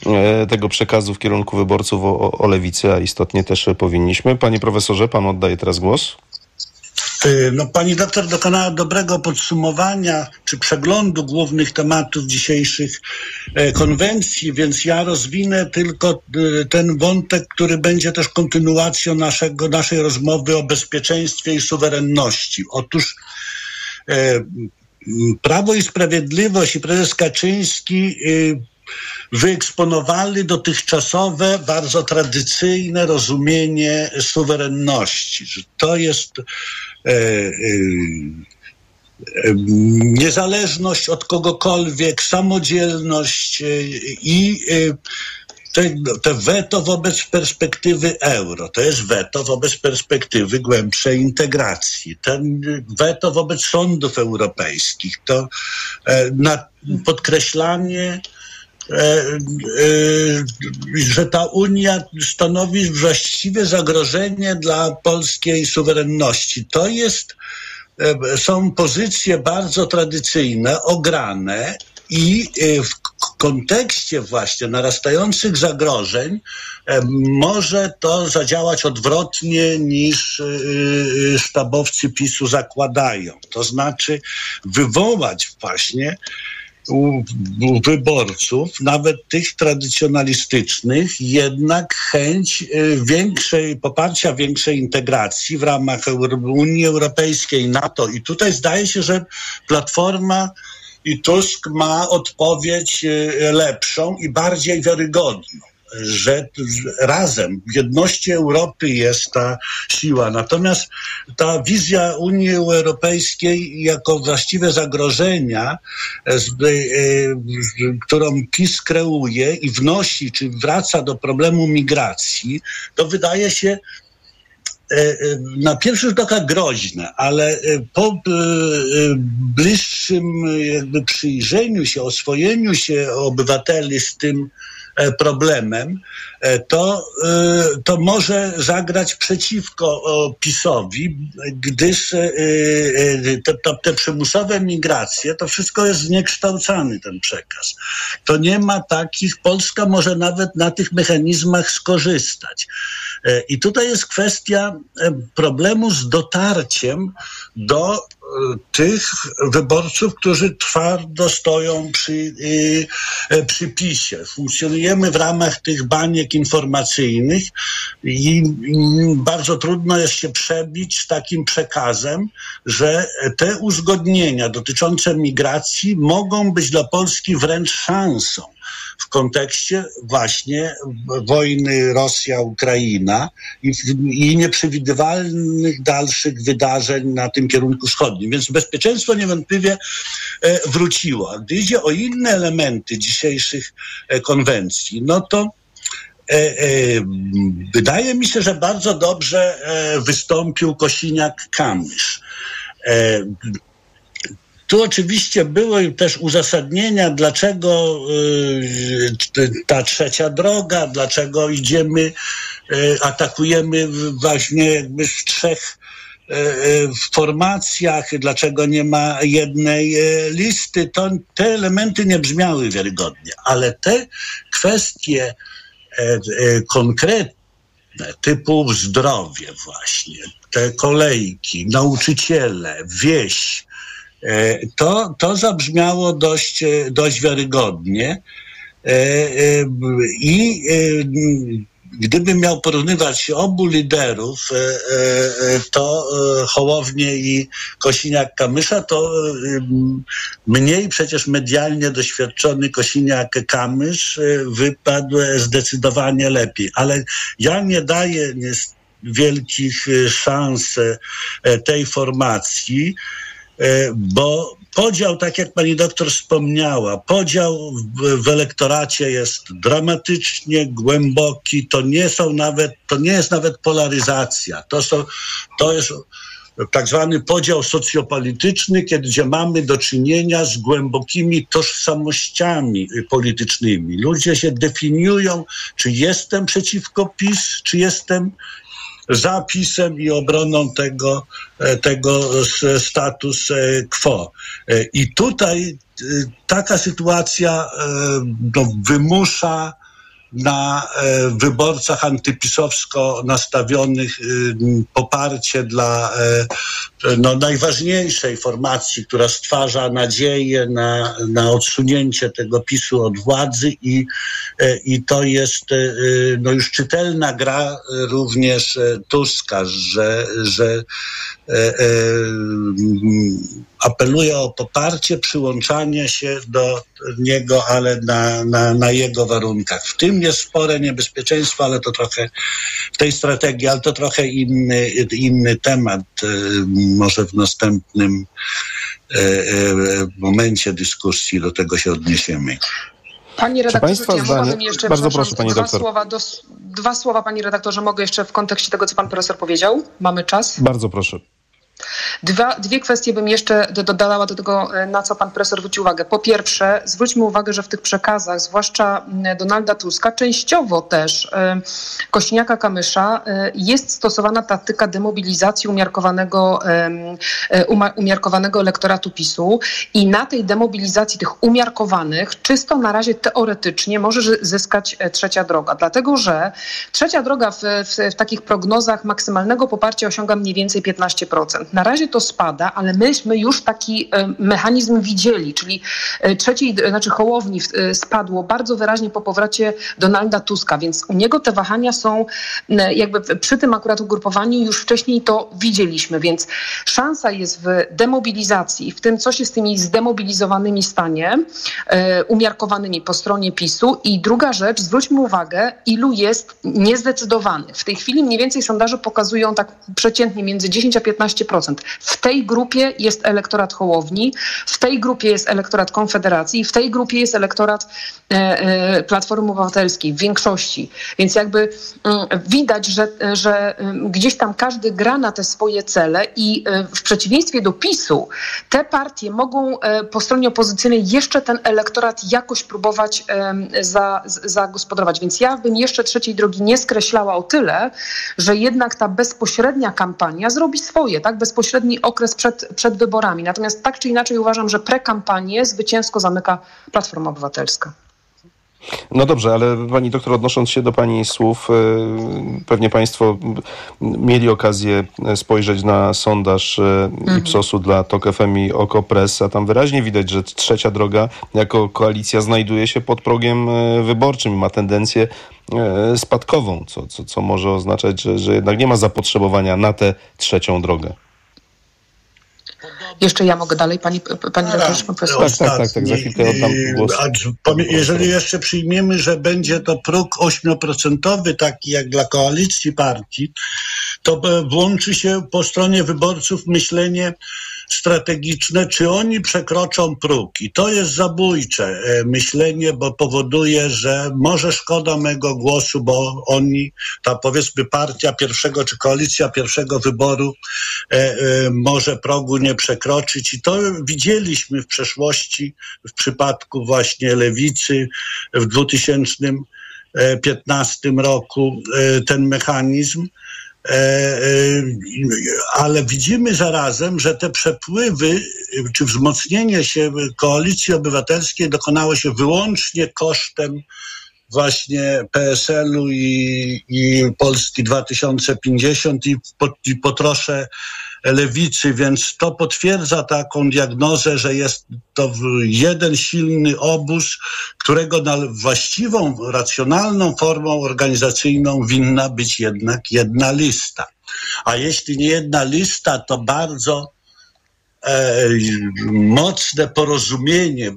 e, tego przekazu w kierunku wyborców o, o- lewicy, a istotnie też powinniśmy. Panie profesorze, pan oddaje teraz głos. Y, No, pani doktor dokonała dobrego podsumowania czy przeglądu głównych tematów dzisiejszych e, konwencji, więc ja rozwinę tylko y, ten wątek, który będzie też kontynuacją naszego, naszej rozmowy o bezpieczeństwie i suwerenności. Otóż e, Prawo i Sprawiedliwość i prezes Kaczyński y, wyeksponowali dotychczasowe, bardzo tradycyjne rozumienie suwerenności, że to jest e, e, e, niezależność od kogokolwiek, samodzielność e, i e, te, te weto wobec perspektywy euro, to jest weto wobec perspektywy głębszej integracji, ten weto wobec sądów europejskich, to na podkreślanie że ta Unia stanowi właściwe zagrożenie dla polskiej suwerenności. To jest, e, są pozycje bardzo tradycyjne, ograne i e, w kontekście właśnie narastających zagrożeń e, może to zadziałać odwrotnie niż e, e, sztabowcy PiSu zakładają. To znaczy wywołać właśnie u, u wyborców, nawet tych tradycjonalistycznych, jednak chęć y, większej, poparcia większej integracji w ramach Unii Europejskiej, NATO. I tutaj zdaje się, że Platforma i Tusk ma odpowiedź y, lepszą i bardziej wiarygodną że razem w jedności Europy jest ta siła. Natomiast ta wizja Unii Europejskiej jako właściwe zagrożenia, e, e, którą PiS kreuje i wnosi, czy wraca do problemu migracji, to wydaje się e, na pierwszy rzut oka groźne, ale po bliższym jakby przyjrzeniu się, oswojeniu się obywateli z tym problemem, e, to, e, to może zagrać przeciwko PiSowi, gdyż e, e, te, te przymusowe migracje, to wszystko jest zniekształcany ten przekaz. To nie ma takich, Polska może nawet na tych mechanizmach skorzystać. E, I tutaj jest kwestia e, problemu z dotarciem do e, tych wyborców, którzy twardo stoją przy, e, przy PiSie. Funkcjonujemy w ramach tych baniek informacyjnych i bardzo trudno jest się przebić z takim przekazem, że te uzgodnienia dotyczące migracji mogą być dla Polski wręcz szansą w kontekście właśnie wojny Rosja-Ukraina i, i nieprzewidywalnych dalszych wydarzeń na tym kierunku wschodnim. Więc bezpieczeństwo niewątpliwie e, wróciło. A gdy idzie o inne elementy dzisiejszych e, konwencji, no to e, wydaje mi się, że bardzo dobrze wystąpił Kosiniak-Kamysz. Tu oczywiście były też uzasadnienia, dlaczego y, t- ta trzecia droga, dlaczego idziemy, y, atakujemy w- właśnie jakby w trzech y, y, formacjach, dlaczego nie ma jednej y, listy. To, te elementy nie brzmiały wiarygodnie, ale te kwestie konkretne, typu zdrowie właśnie, te kolejki, nauczyciele, wieś, to, to zabrzmiało dość, e, dość wiarygodnie. E, e, I e, gdybym miał porównywać obu liderów, e, e, e, to e, Hołownię i Kosiniak-Kamysza, to e, mniej przecież medialnie doświadczony Kosiniak-Kamysz e, wypadł zdecydowanie lepiej. Ale ja nie daję wielkich e, szans e, tej formacji, E, bo podział, tak jak pani doktor wspomniała, podział w, w elektoracie jest dramatycznie głęboki, to nie są nawet, to nie jest nawet polaryzacja, to są, to jest tak zwany podział socjopolityczny, kiedy gdzie mamy do czynienia z głębokimi tożsamościami politycznymi. Ludzie się definiują, czy jestem przeciwko PiS, czy jestem zapisem i obroną tego, e, tego status e, quo. E, I tutaj taka sytuacja no, wymusza na e, wyborcach antypisowsko nastawionych y, poparcie dla e, no, najważniejszej formacji, która stwarza nadzieję na, na odsunięcie tego PiSu od władzy i, e, i to jest no, już czytelna gra również Tuska, że, że e, e, apeluje o poparcie, przyłączanie się do niego, ale na, na, na jego warunkach. W tym jest spore niebezpieczeństwo, ale to trochę w tej strategii, ale to trochę inny, inny temat. E, Może w następnym momencie dyskusji do tego się odniesiemy. Panie redaktorze, czy ja mogłabym jeszcze Bardzo proszę, pani dwa doktor. Słowa do, dwa słowa, panie redaktorze, mogę jeszcze w kontekście tego, co pan profesor powiedział? Mamy czas? Bardzo proszę. Dwa, dwie kwestie bym jeszcze do, dodała do tego, e, na co pan profesor zwrócił uwagę. Po pierwsze, zwróćmy uwagę, że w tych przekazach, zwłaszcza Donalda Tuska, częściowo też e, Kośniaka-Kamysza, e, jest stosowana taktyka demobilizacji umiarkowanego, umiarkowanego elektoratu PiSu i na tej demobilizacji tych umiarkowanych czysto na razie teoretycznie może zy- zyskać trzecia droga. Dlatego, że trzecia droga w, w, w takich prognozach maksymalnego poparcia osiąga mniej więcej 15%. Na razie to spada, ale myśmy już taki e, mechanizm widzieli, czyli e, trzeciej, znaczy Hołowni e, spadło bardzo wyraźnie po powrocie Donalda Tuska, więc u niego te wahania są jakby przy tym akurat ugrupowaniu już wcześniej to widzieliśmy, więc szansa jest w demobilizacji, w tym co się z tymi zdemobilizowanymi stanie, umiarkowanymi po stronie PiSu i druga rzecz, zwróćmy uwagę, ilu jest niezdecydowanych. W tej chwili mniej więcej sondaże pokazują tak przeciętnie między 10 a 15%. 10%. W tej grupie jest elektorat Hołowni, w tej grupie jest elektorat Konfederacji, w tej grupie jest elektorat e, e, Platformy Obywatelskiej w większości. Więc jakby mm, widać, że, że mm, gdzieś tam każdy gra na te swoje cele i e, w przeciwieństwie do PiSu te partie mogą po stronie opozycyjnej jeszcze ten elektorat jakoś próbować za, zagospodarować. Więc ja bym jeszcze trzeciej drogi nie skreślała o tyle, że jednak ta bezpośrednia kampania zrobi swoje, tak? Bezpośredni okres przed, przed wyborami. Natomiast tak czy inaczej uważam, że prekampanię zwycięsko zamyka Platforma Obywatelska. No dobrze, ale pani doktor, odnosząc się do pani słów, e, pewnie państwo mieli okazję spojrzeć na sondaż e, Ipsosu dla TOK FM i OKO.press, a tam wyraźnie widać, że trzecia droga jako koalicja znajduje się pod progiem e, wyborczym i ma tendencję spadkową, co, co, co może oznaczać, że, że jednak nie ma zapotrzebowania na tę trzecią drogę. Jeszcze ja mogę dalej, pani, pani pan profesor? Tak, tak, tak, tak, za chwilkę oddam głos. Jeżeli jeszcze przyjmiemy, że będzie to próg 8% taki jak dla koalicji partii, to e, włączy się po stronie wyborców myślenie strategiczne, czy oni przekroczą próg. I to jest zabójcze e, myślenie, bo powoduje, że może szkoda mego głosu, bo oni, ta powiedzmy partia pierwszego, czy koalicja pierwszego wyboru e, e, może progu nie przekroczyć. I to widzieliśmy w przeszłości w przypadku właśnie lewicy w 2015 roku e, ten mechanizm. E, e, Ale widzimy zarazem, że te przepływy czy wzmocnienie się koalicji obywatelskiej dokonało się wyłącznie kosztem właśnie PSL-u i, i Polski 2050 i po, i po trosze lewicy, więc to potwierdza taką diagnozę, że jest to jeden silny obóz, którego właściwą, racjonalną formą organizacyjną winna być jednak jedna lista. A jeśli nie jedna lista, to bardzo e, mocne porozumienie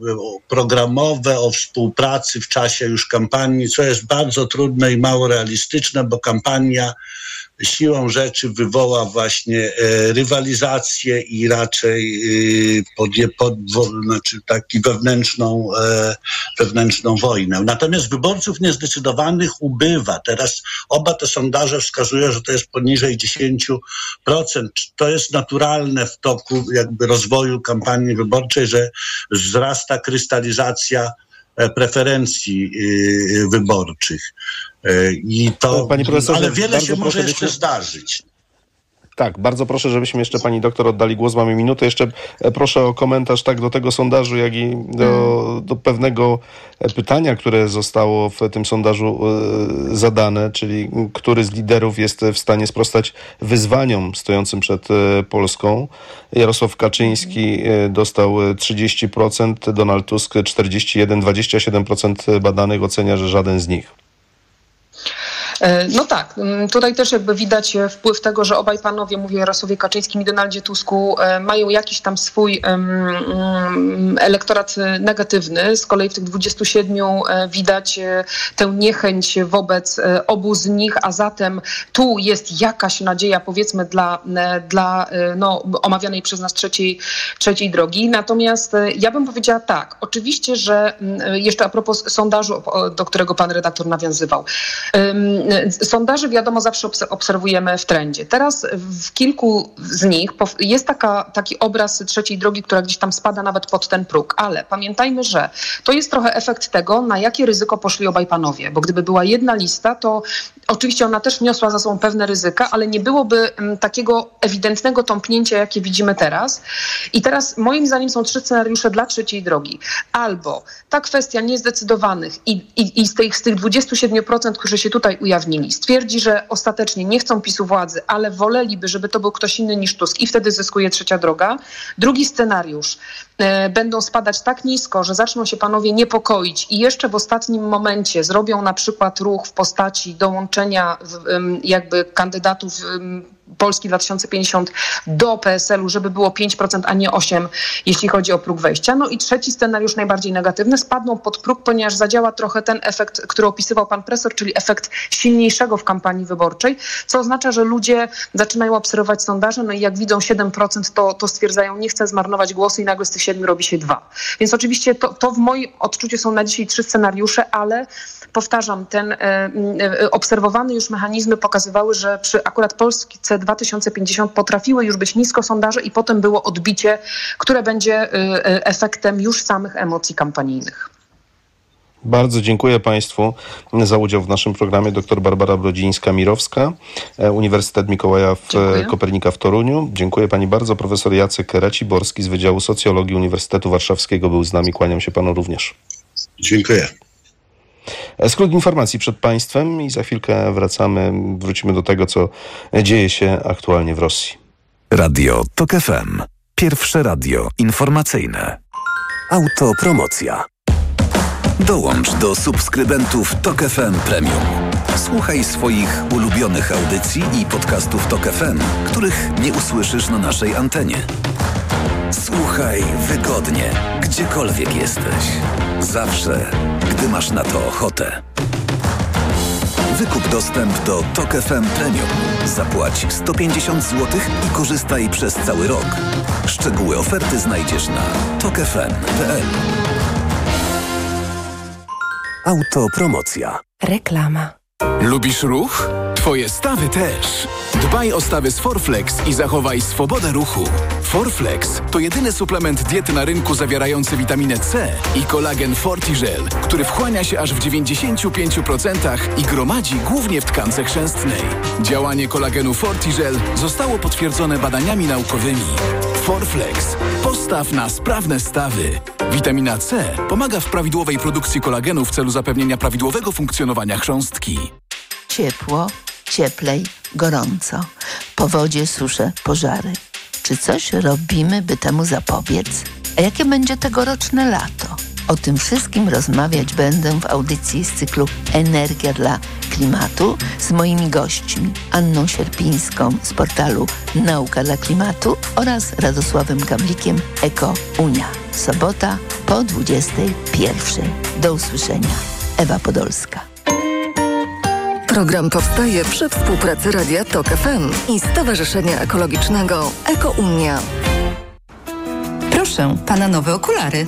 programowe o współpracy w czasie już kampanii, co jest bardzo trudne i mało realistyczne, bo kampania siłą rzeczy wywoła właśnie e, rywalizację i raczej e, podje, pod, znaczy taki wewnętrzną, e, wewnętrzną wojnę. Natomiast wyborców niezdecydowanych ubywa. Teraz oba te sondaże wskazują, że to jest poniżej 10%. To jest naturalne w toku jakby rozwoju kampanii wyborczej, że wzrasta krystalizacja preferencji e, wyborczych. E, I to, Panie profesorze, ale wiele się może jeszcze zdarzyć. Tak, bardzo proszę, żebyśmy jeszcze pani doktor oddali głos. Mamy minutę. Jeszcze e, proszę o komentarz tak do tego sondażu, jak i do, do pewnego e, pytania, które zostało w tym sondażu e, zadane, czyli który z liderów jest w stanie sprostać wyzwaniom stojącym przed Polską. Jarosław Kaczyński e, dostał e, 30%, Donald Tusk 41%, 27% badanych ocenia, że żaden z nich. E, No tak, tutaj też jakby widać e, wpływ tego, że obaj panowie, mówię Jarosławie Kaczyńskim i Donaldzie Tusku, e, mają jakiś tam swój elektorat negatywny. Z kolei w tych 27 e, widać tę niechęć wobec obu z nich, a zatem tu jest jakaś nadzieja powiedzmy dla, dla no, omawianej przez nas trzeciej, trzeciej drogi. Natomiast ja bym powiedziała tak, oczywiście, że jeszcze a propos sondażu, do którego pan redaktor nawiązywał. Ym, Sondaże wiadomo zawsze obs- obserwujemy w trendzie. Teraz w kilku z nich jest taka, taki obraz trzeciej drogi, która gdzieś tam spada nawet pod ten próg, ale pamiętajmy, że to jest trochę efekt tego, na jakie ryzyko poszli obaj panowie, bo gdyby była jedna lista, to oczywiście ona też niosła za sobą pewne ryzyka, ale nie byłoby mm, takiego ewidentnego tąpnięcia, jakie widzimy teraz. I teraz moim zdaniem są trzy scenariusze dla trzeciej drogi. Albo ta kwestia niezdecydowanych i, i, i z, tych, z tych 27%, którzy się tutaj ujawnili, stwierdzi, że ostatecznie nie chcą PiSu władzy, ale woleliby, żeby to był ktoś inny niż Tusk i wtedy zyskuje trzecia droga. Drugi scenariusz. E, będą spadać tak nisko, że zaczną się panowie niepokoić i jeszcze w ostatnim momencie zrobią na przykład ruch w postaci dołączenia jakby kandydatów Polski 2050 do PSL-u, żeby było 5%, a nie 8%, jeśli chodzi o próg wejścia. No i trzeci scenariusz, najbardziej negatywny, spadną pod próg, ponieważ zadziała trochę ten efekt, który opisywał pan profesor, czyli efekt silniejszego w kampanii wyborczej, co oznacza, że ludzie zaczynają obserwować sondaże, no i jak widzą 7%, to, to stwierdzają, nie chcę zmarnować głosu i nagle z tych 7 robi się 2. Więc oczywiście to, to w moim odczuciu są na dzisiaj trzy scenariusze, ale powtarzam, ten e, e, obserwowane już mechanizmy pokazywały, że przy akurat Polsce 2050 potrafiły już być nisko sondaże i potem było odbicie, które będzie e, e, efektem już samych emocji kampanijnych. Bardzo dziękuję Państwu za udział w naszym programie. Dr Barbara Brodzińska-Mirowska, e, Uniwersytet Mikołaja w Dziękuję. Kopernika w Toruniu. Dziękuję Pani bardzo. Profesor Jacek Raciborski z Wydziału Socjologii Uniwersytetu Warszawskiego był z nami. Kłaniam się Panu również. Dziękuję. Skrót informacji przed Państwem i za chwilkę wracamy, wrócimy do tego, co dzieje się aktualnie w Rosji. Radio TOK FM. Pierwsze radio informacyjne. Autopromocja. Dołącz do subskrybentów TOK FM Premium. Słuchaj swoich ulubionych audycji i podcastów TOK FM, których nie usłyszysz na naszej antenie. Słuchaj wygodnie, gdziekolwiek jesteś. Zawsze, gdy masz na to ochotę. Wykup dostęp do TOK FM Premium. Zapłać 150 zł i korzystaj przez cały rok. Szczegóły oferty znajdziesz na tokefm.pl. Autopromocja. Reklama. Lubisz ruch? Twoje stawy też. Dbaj o stawy z Forflex i zachowaj swobodę ruchu. Forflex to jedyny suplement diety na rynku zawierający witaminę C i kolagen Fortigel, który wchłania się aż w 95% i gromadzi głównie w tkance chrzęstnej. Działanie kolagenu Fortigel zostało potwierdzone badaniami naukowymi. Forflex. Postaw na sprawne stawy. Witamina C pomaga w prawidłowej produkcji kolagenu w celu zapewnienia prawidłowego funkcjonowania chrząstki. Ciepło, cieplej, gorąco. Powodzie, susze, pożary. Czy coś robimy, by temu zapobiec? A jakie będzie tegoroczne lato? O tym wszystkim rozmawiać będę w audycji z cyklu Energia dla Klimatu z moimi gośćmi Anną Sierpińską z portalu Nauka dla Klimatu oraz Radosławem Gamlikiem Eko Unia. Sobota po 21. Do usłyszenia. Ewa Podolska. Program powstaje przy współpracy Radia TOK FM i Stowarzyszenia Ekologicznego EkoUnia. Proszę, pana nowe okulary.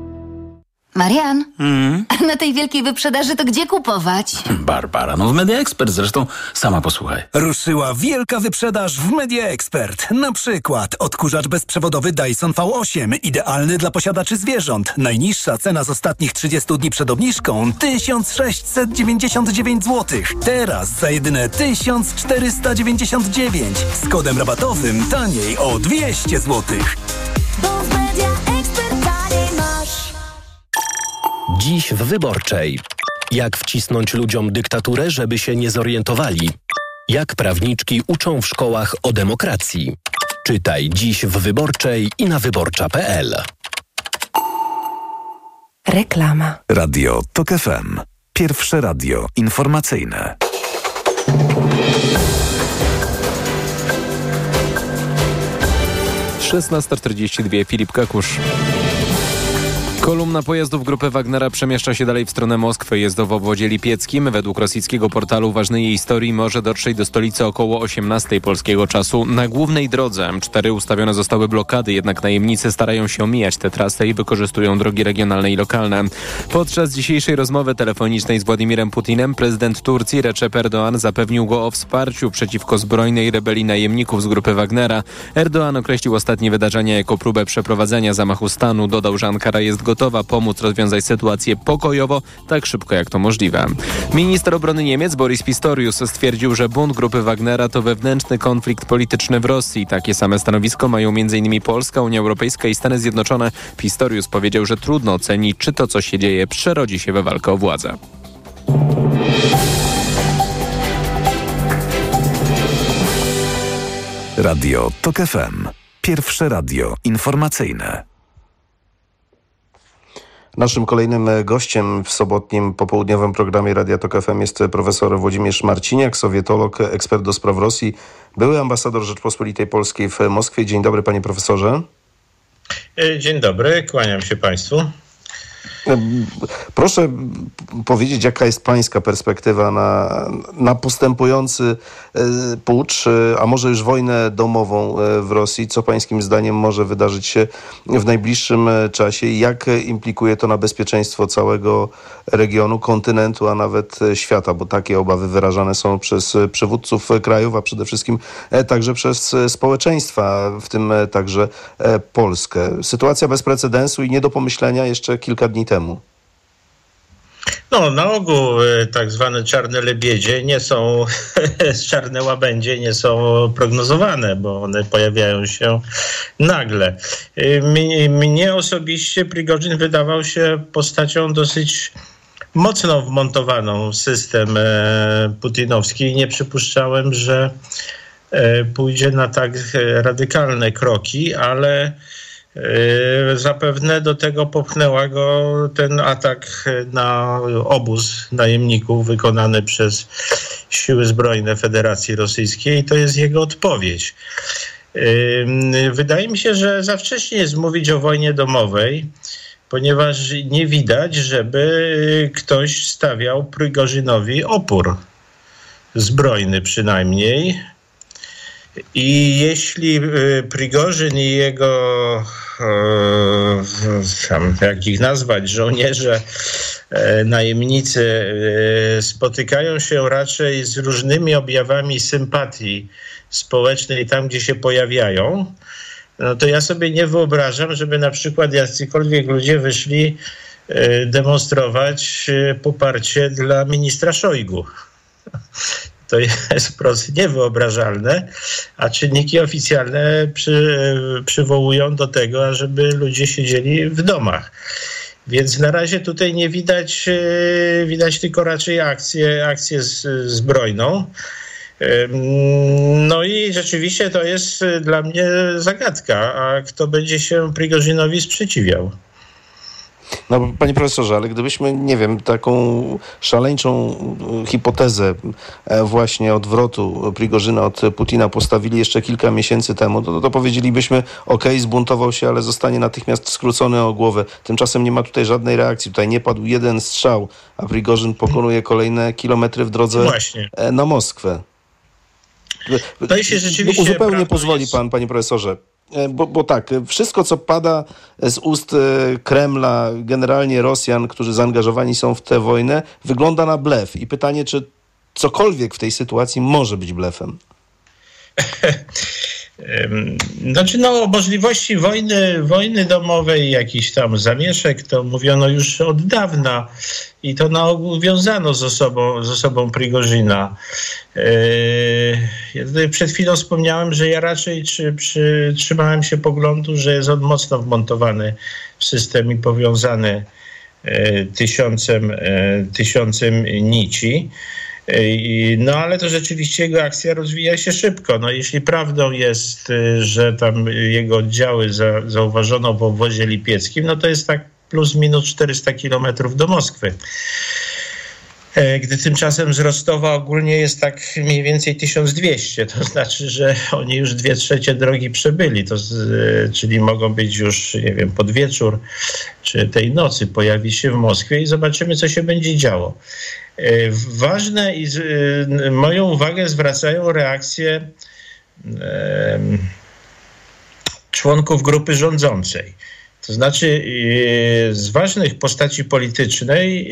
Marian, a na tej wielkiej wyprzedaży to gdzie kupować? Barbara, no w Media Expert zresztą sama posłuchaj. Ruszyła wielka wyprzedaż w Media Expert. Na przykład odkurzacz bezprzewodowy Dyson V8, idealny dla posiadaczy zwierząt. Najniższa cena z ostatnich 30 dni przed obniżką 1699 zł. Teraz za jedyne 1499. Z kodem rabatowym taniej o 200 zł. Dziś w Wyborczej. Jak wcisnąć ludziom dyktaturę, żeby się nie zorientowali? Jak prawniczki uczą w szkołach o demokracji? Czytaj dziś w Wyborczej i na wyborcza.pl. Reklama. Radio TOK FM. Pierwsze radio informacyjne. Szesnasta 16.42 Filip Kakusz. Kolumna pojazdów grupy Wagnera przemieszcza się dalej w stronę Moskwy. Jest w obwodzie lipieckim. Według rosyjskiego portalu ważnej jej historii może dotrzeć do stolicy około 18 polskiego czasu. Na głównej drodze M4 ustawione zostały blokady, jednak najemnicy starają się omijać tę trasę i wykorzystują drogi regionalne i lokalne. Podczas dzisiejszej rozmowy telefonicznej z Władimirem Putinem prezydent Turcji Recep Erdoğan zapewnił go o wsparciu przeciwko zbrojnej rebelii najemników z grupy Wagnera. Erdoğan określił ostatnie wydarzenia jako próbę przeprowadzenia zamachu stanu. Dodał, że Ankara jest gotowa pomóc rozwiązać sytuację pokojowo, tak szybko jak to możliwe. Minister obrony Niemiec Boris Pistorius stwierdził, że bunt grupy Wagnera to wewnętrzny konflikt polityczny w Rosji. Takie same stanowisko mają m.in. Polska, Unia Europejska i Stany Zjednoczone. Pistorius powiedział, że trudno ocenić, czy to, co się dzieje, przerodzi się we walkę o władzę. Radio TOK FM. Pierwsze radio informacyjne. Naszym kolejnym e, gościem w sobotnim popołudniowym programie Radia Tok FM jest profesor Włodzimierz Marciniak, sowietolog, ekspert do spraw Rosji, były ambasador Rzeczpospolitej Polskiej w Moskwie. Dzień dobry panie profesorze. E, Dzień dobry, kłaniam się Państwu. Proszę powiedzieć, jaka jest pańska perspektywa na, na postępujący e, pucz, e, a może już wojnę domową e, w Rosji? Co pańskim zdaniem może wydarzyć się w najbliższym czasie? i Jak implikuje to na bezpieczeństwo całego regionu, kontynentu, a nawet świata? Bo takie obawy wyrażane są przez przywódców krajów, a przede wszystkim także przez społeczeństwa, w tym także Polskę. Sytuacja bez precedensu i nie do pomyślenia jeszcze kilka dni temu. No, na ogół e, tak zwane czarne lebiedzie nie są, czarne łabędzie nie są prognozowane, bo one pojawiają się nagle. Mnie, mnie osobiście Prigorzyn wydawał się postacią dosyć mocno wmontowaną w system e, putinowski i nie przypuszczałem, że e, pójdzie na tak radykalne kroki, ale Zapewne do tego popchnęła go ten atak na obóz najemników wykonany przez siły zbrojne Federacji Rosyjskiej i to jest jego odpowiedź. Yy, Wydaje mi się, że za wcześnie jest mówić o wojnie domowej, ponieważ nie widać, żeby ktoś stawiał Prigorzynowi opór zbrojny przynajmniej. I jeśli y, Prigorzyn i jego, e, jak ich nazwać, żołnierze, e, najemnicy e, spotykają się raczej z różnymi objawami sympatii społecznej tam, gdzie się pojawiają, no to ja sobie nie wyobrażam, żeby na przykład jacykolwiek ludzie wyszli demonstrować poparcie dla ministra Szojgu. To jest wprost niewyobrażalne, a czynniki oficjalne przy, przywołują do tego, ażeby ludzie siedzieli w domach. Więc na razie tutaj nie widać, e, widać tylko raczej akcję, akcję zbrojną. No i rzeczywiście to jest dla mnie zagadka, a kto będzie się Prigorzynowi sprzeciwiał? No, panie profesorze, ale gdybyśmy, nie wiem, taką szaleńczą hipotezę e, właśnie odwrotu Prigorzyna od Putina postawili jeszcze kilka miesięcy temu, to, to powiedzielibyśmy, ok, zbuntował się, ale zostanie natychmiast skrócony o głowę. Tymczasem nie ma tutaj żadnej reakcji. Tutaj nie padł jeden strzał, a Prigorzyn pokonuje kolejne kilometry w drodze Właśnie. e, na Moskwę. To się rzeczywiście Uzupełnie pozwoli pan, panie profesorze. E, Bo, bo tak, e, wszystko co pada z ust e, Kremla, generalnie Rosjan, którzy zaangażowani są w tę wojnę, wygląda na blef. I pytanie, czy cokolwiek w tej sytuacji może być blefem? Znaczy, no, o możliwości wojny, wojny domowej, jakiś tam zamieszek, to mówiono już od dawna i to na ogół wiązano z osobą, z osobą Prigorzyna. Ja tutaj przed chwilą wspomniałem, że ja raczej czy, trzymałem się poglądu, że jest on mocno wmontowany w system i powiązany e, tysiącem, e, tysiącem nici. No ale to rzeczywiście jego akcja rozwija się szybko. No, jeśli prawdą jest, y, że tam jego oddziały za, zauważono w obwozie lipieckim, no to jest tak plus minus 400 kilometrów do Moskwy. E, Gdy tymczasem z Rostowa ogólnie jest tak mniej więcej 1200, to znaczy, że oni już dwie trzecie drogi przebyli, to z, e, czyli mogą być już, nie wiem, pod wieczór czy tej nocy pojawi się w Moskwie i zobaczymy, co się będzie działo. E, Ważne i e, moją uwagę zwracają reakcje em, członków grupy rządzącej. To znaczy e, z ważnych postaci politycznej,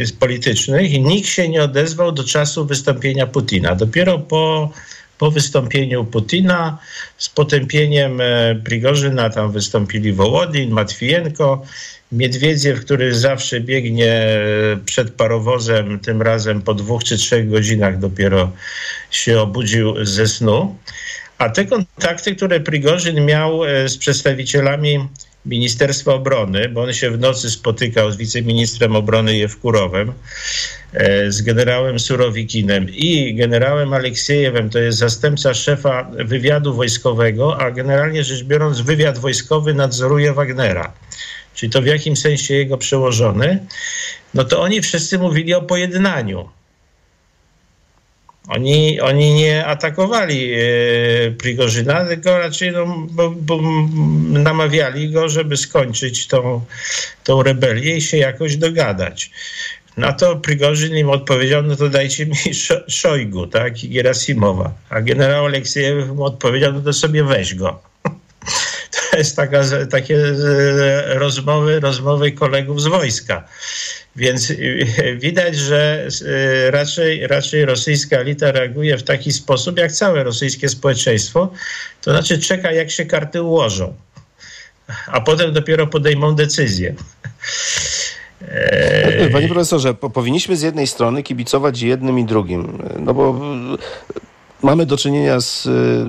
e, politycznych nikt się nie odezwał do czasu wystąpienia Putina. Dopiero po, po wystąpieniu Putina z potępieniem e, Prigorzyna tam wystąpili Wołodin, Matwijenko Miedwiedziew, który zawsze biegnie przed parowozem, tym razem po dwóch czy trzech godzinach dopiero się obudził ze snu. A te kontakty, które Prigorzyn miał e, z przedstawicielami Ministerstwa Obrony, bo on się w nocy spotykał z wiceministrem obrony Jewkurowem, e, z generałem Surowikinem i generałem Aleksiejewem, to jest zastępca szefa wywiadu wojskowego, a generalnie rzecz biorąc wywiad wojskowy nadzoruje Wagnera, czyli to w jakim sensie jego przełożony, no to oni wszyscy mówili o pojednaniu. Oni, oni nie atakowali e, Prigorzyna, tylko raczej no, bo, bo namawiali go, żeby skończyć tą, tą rebelię i się jakoś dogadać. Na to Prigorzyn im odpowiedział, no to dajcie mi Szo- Szojgu, tak, i Gerasimowa. A generał Aleksiejew mu odpowiedział, no to sobie weź go. To jest taka, takie rozmowy, rozmowy kolegów z wojska. Więc y, widać, że y, raczej, raczej rosyjska elita reaguje w taki sposób, jak całe rosyjskie społeczeństwo. To znaczy czeka, jak się karty ułożą, a potem dopiero podejmą decyzję. Panie profesorze, po- powinniśmy z jednej strony kibicować jednym i drugim, no bo mamy do czynienia z y,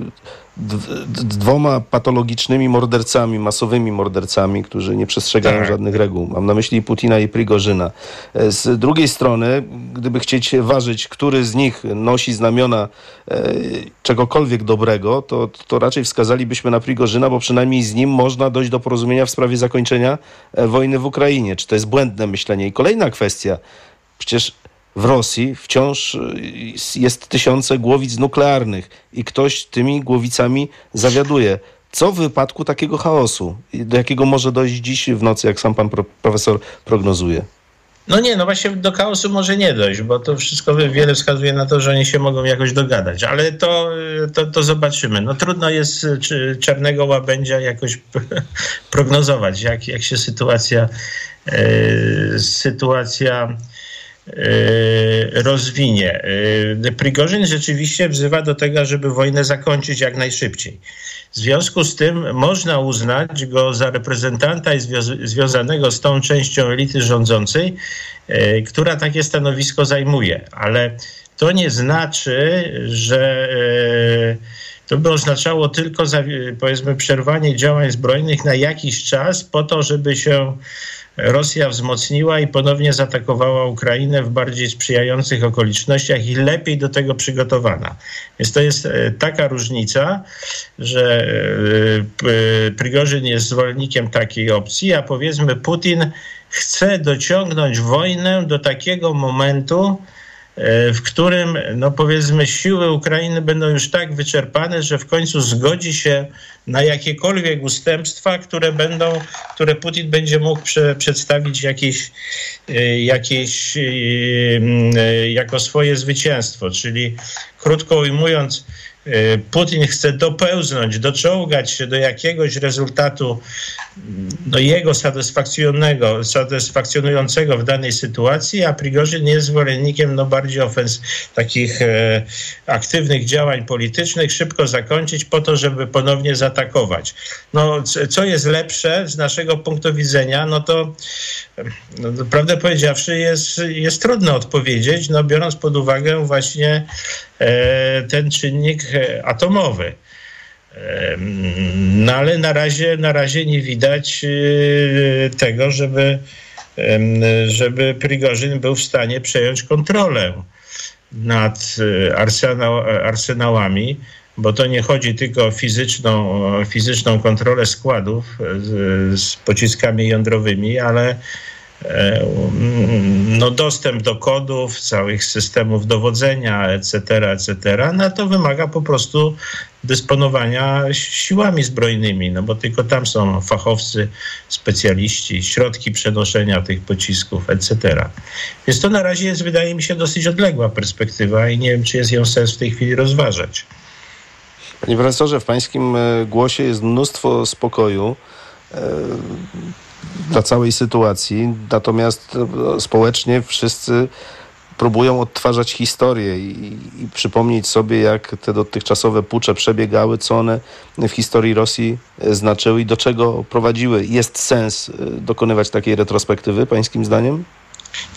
dwoma patologicznymi mordercami, masowymi mordercami, którzy nie przestrzegają Tak. żadnych reguł. Mam na myśli Putina i Prigorzyna. E, Z drugiej strony, gdyby chcieć ważyć, który z nich nosi znamiona e, czegokolwiek dobrego, to, to raczej wskazalibyśmy na Prigorzyna, bo przynajmniej z nim można dojść do porozumienia w sprawie zakończenia e, wojny w Ukrainie. Czy to jest błędne myślenie? I kolejna kwestia. Przecież w Rosji wciąż y, jest tysiące głowic nuklearnych i ktoś tymi głowicami zawiaduje. Co w wypadku takiego chaosu, do jakiego może dojść dziś w nocy, jak sam pan pro, profesor prognozuje? No nie, no właśnie do chaosu może nie dojść, bo to wszystko wiele wskazuje na to, że oni się mogą jakoś dogadać, ale to, to, to zobaczymy. No trudno jest czy czarnego łabędzia jakoś prognozować, jak, jak się sytuacja, e, sytuacja rozwinie. E, Prigorzyn rzeczywiście wzywa do tego, żeby wojnę zakończyć jak najszybciej. W związku z tym można uznać go za reprezentanta i zwią- związanego z tą częścią elity rządzącej, e, która takie stanowisko zajmuje. Ale to nie znaczy, że e, to by oznaczało tylko powiedzmy przerwanie działań zbrojnych na jakiś czas po to, żeby się Rosja wzmocniła i ponownie zaatakowała Ukrainę w bardziej sprzyjających okolicznościach i lepiej do tego przygotowana. Więc to jest e, taka różnica, że e, P- Prigorzyn jest zwolennikiem takiej opcji, a powiedzmy Putin chce dociągnąć wojnę do takiego momentu, e, w którym, no powiedzmy, siły Ukrainy będą już tak wyczerpane, że w końcu zgodzi się na jakiekolwiek ustępstwa, które będą, które Putin będzie mógł prze, przedstawić jakieś, e, jakieś e, e, jako swoje zwycięstwo. Czyli krótko ujmując, e, Putin chce dopełznąć, doczołgać się do jakiegoś rezultatu no, jego satysfakcjonego, satysfakcjonującego w danej sytuacji, a Prigorzyn jest zwolennikiem no, bardziej ofens takich e, aktywnych działań politycznych, szybko zakończyć po to, żeby ponownie zaatakować. No, co jest lepsze z naszego punktu widzenia, no to no, prawdę powiedziawszy jest, jest trudno odpowiedzieć, no, biorąc pod uwagę właśnie ten czynnik e, atomowy. Em, No ale na razie, na razie nie widać e, tego, żeby, żeby Prigorzyn był w stanie przejąć kontrolę nad e, arsenał, arsenałami, bo to nie chodzi tylko o fizyczną, fizyczną kontrolę składów e, z, z pociskami jądrowymi, ale e, no, dostęp do kodów, całych systemów dowodzenia, etc., etc., no to wymaga po prostu dysponowania siłami zbrojnymi, no bo tylko tam są fachowcy, specjaliści, środki przenoszenia tych pocisków, etc. Więc to na razie jest, wydaje mi się, dosyć odległa perspektywa i nie wiem, czy jest ją sens w tej chwili rozważać. Panie profesorze, w pańskim e, głosie jest mnóstwo spokoju e, dla całej sytuacji, natomiast e, społecznie wszyscy próbują odtwarzać historię i, i przypomnieć sobie, jak te dotychczasowe pucze przebiegały, co one w historii Rosji e, znaczyły i do czego prowadziły. Jest sens e, dokonywać takiej retrospektywy, pańskim zdaniem?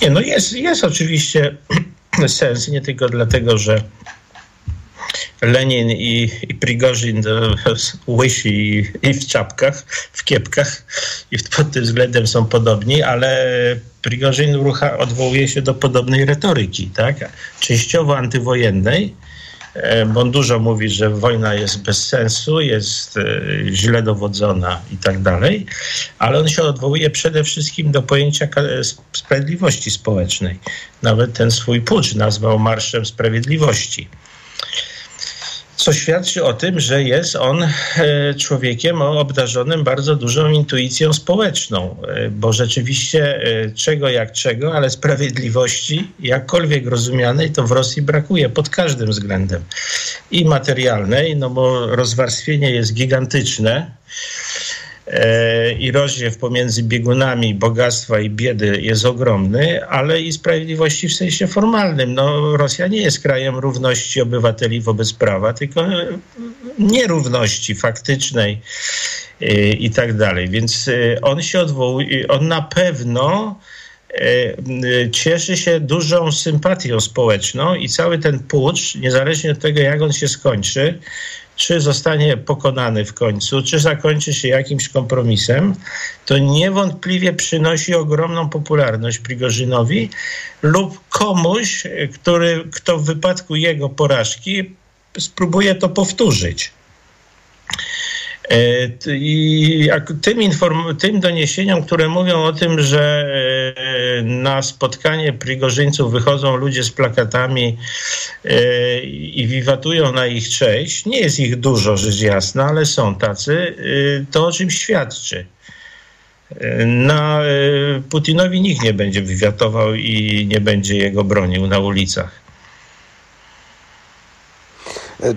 Nie, no jest, jest oczywiście sens, nie tylko dlatego, że Lenin i, i Prigorzin to łysi i, i w czapkach, w kiepkach i pod tym względem są podobni, ale Prigorzin rucha, odwołuje się do podobnej retoryki, tak? częściowo antywojennej, e, bo on dużo mówi, że wojna jest bez sensu, jest e, źle dowodzona i tak dalej, ale on się odwołuje przede wszystkim do pojęcia sprawiedliwości społecznej. Nawet ten swój pucz nazwał Marszem Sprawiedliwości co świadczy o tym, że jest on e, człowiekiem obdarzonym bardzo dużą intuicją społeczną, e, bo rzeczywiście e, czego jak czego, ale sprawiedliwości, jakkolwiek rozumianej, to w Rosji brakuje pod każdym względem. I materialnej, no bo rozwarstwienie jest gigantyczne i rozdziew pomiędzy biegunami bogactwa i biedy jest ogromny, ale i sprawiedliwości w sensie formalnym. No, Rosja nie jest krajem równości obywateli wobec prawa, tylko nierówności faktycznej i tak dalej. Więc on się odwołuje, on na pewno cieszy się dużą sympatią społeczną i cały ten pucz, niezależnie od tego, jak on się skończy, czy zostanie pokonany w końcu, czy zakończy się jakimś kompromisem, to niewątpliwie przynosi ogromną popularność Prigorzynowi lub komuś, który, kto w wypadku jego porażki spróbuje to powtórzyć. I tym, inform- tym doniesieniom, które mówią o tym, że e, na spotkanie Prigorzyńców wychodzą ludzie z plakatami e, i wiwatują na ich cześć, nie jest ich dużo, rzecz jasna, ale są tacy, e, to o czym świadczy. Na Putinowi nikt nie będzie wywiatował i nie będzie jego bronił na ulicach.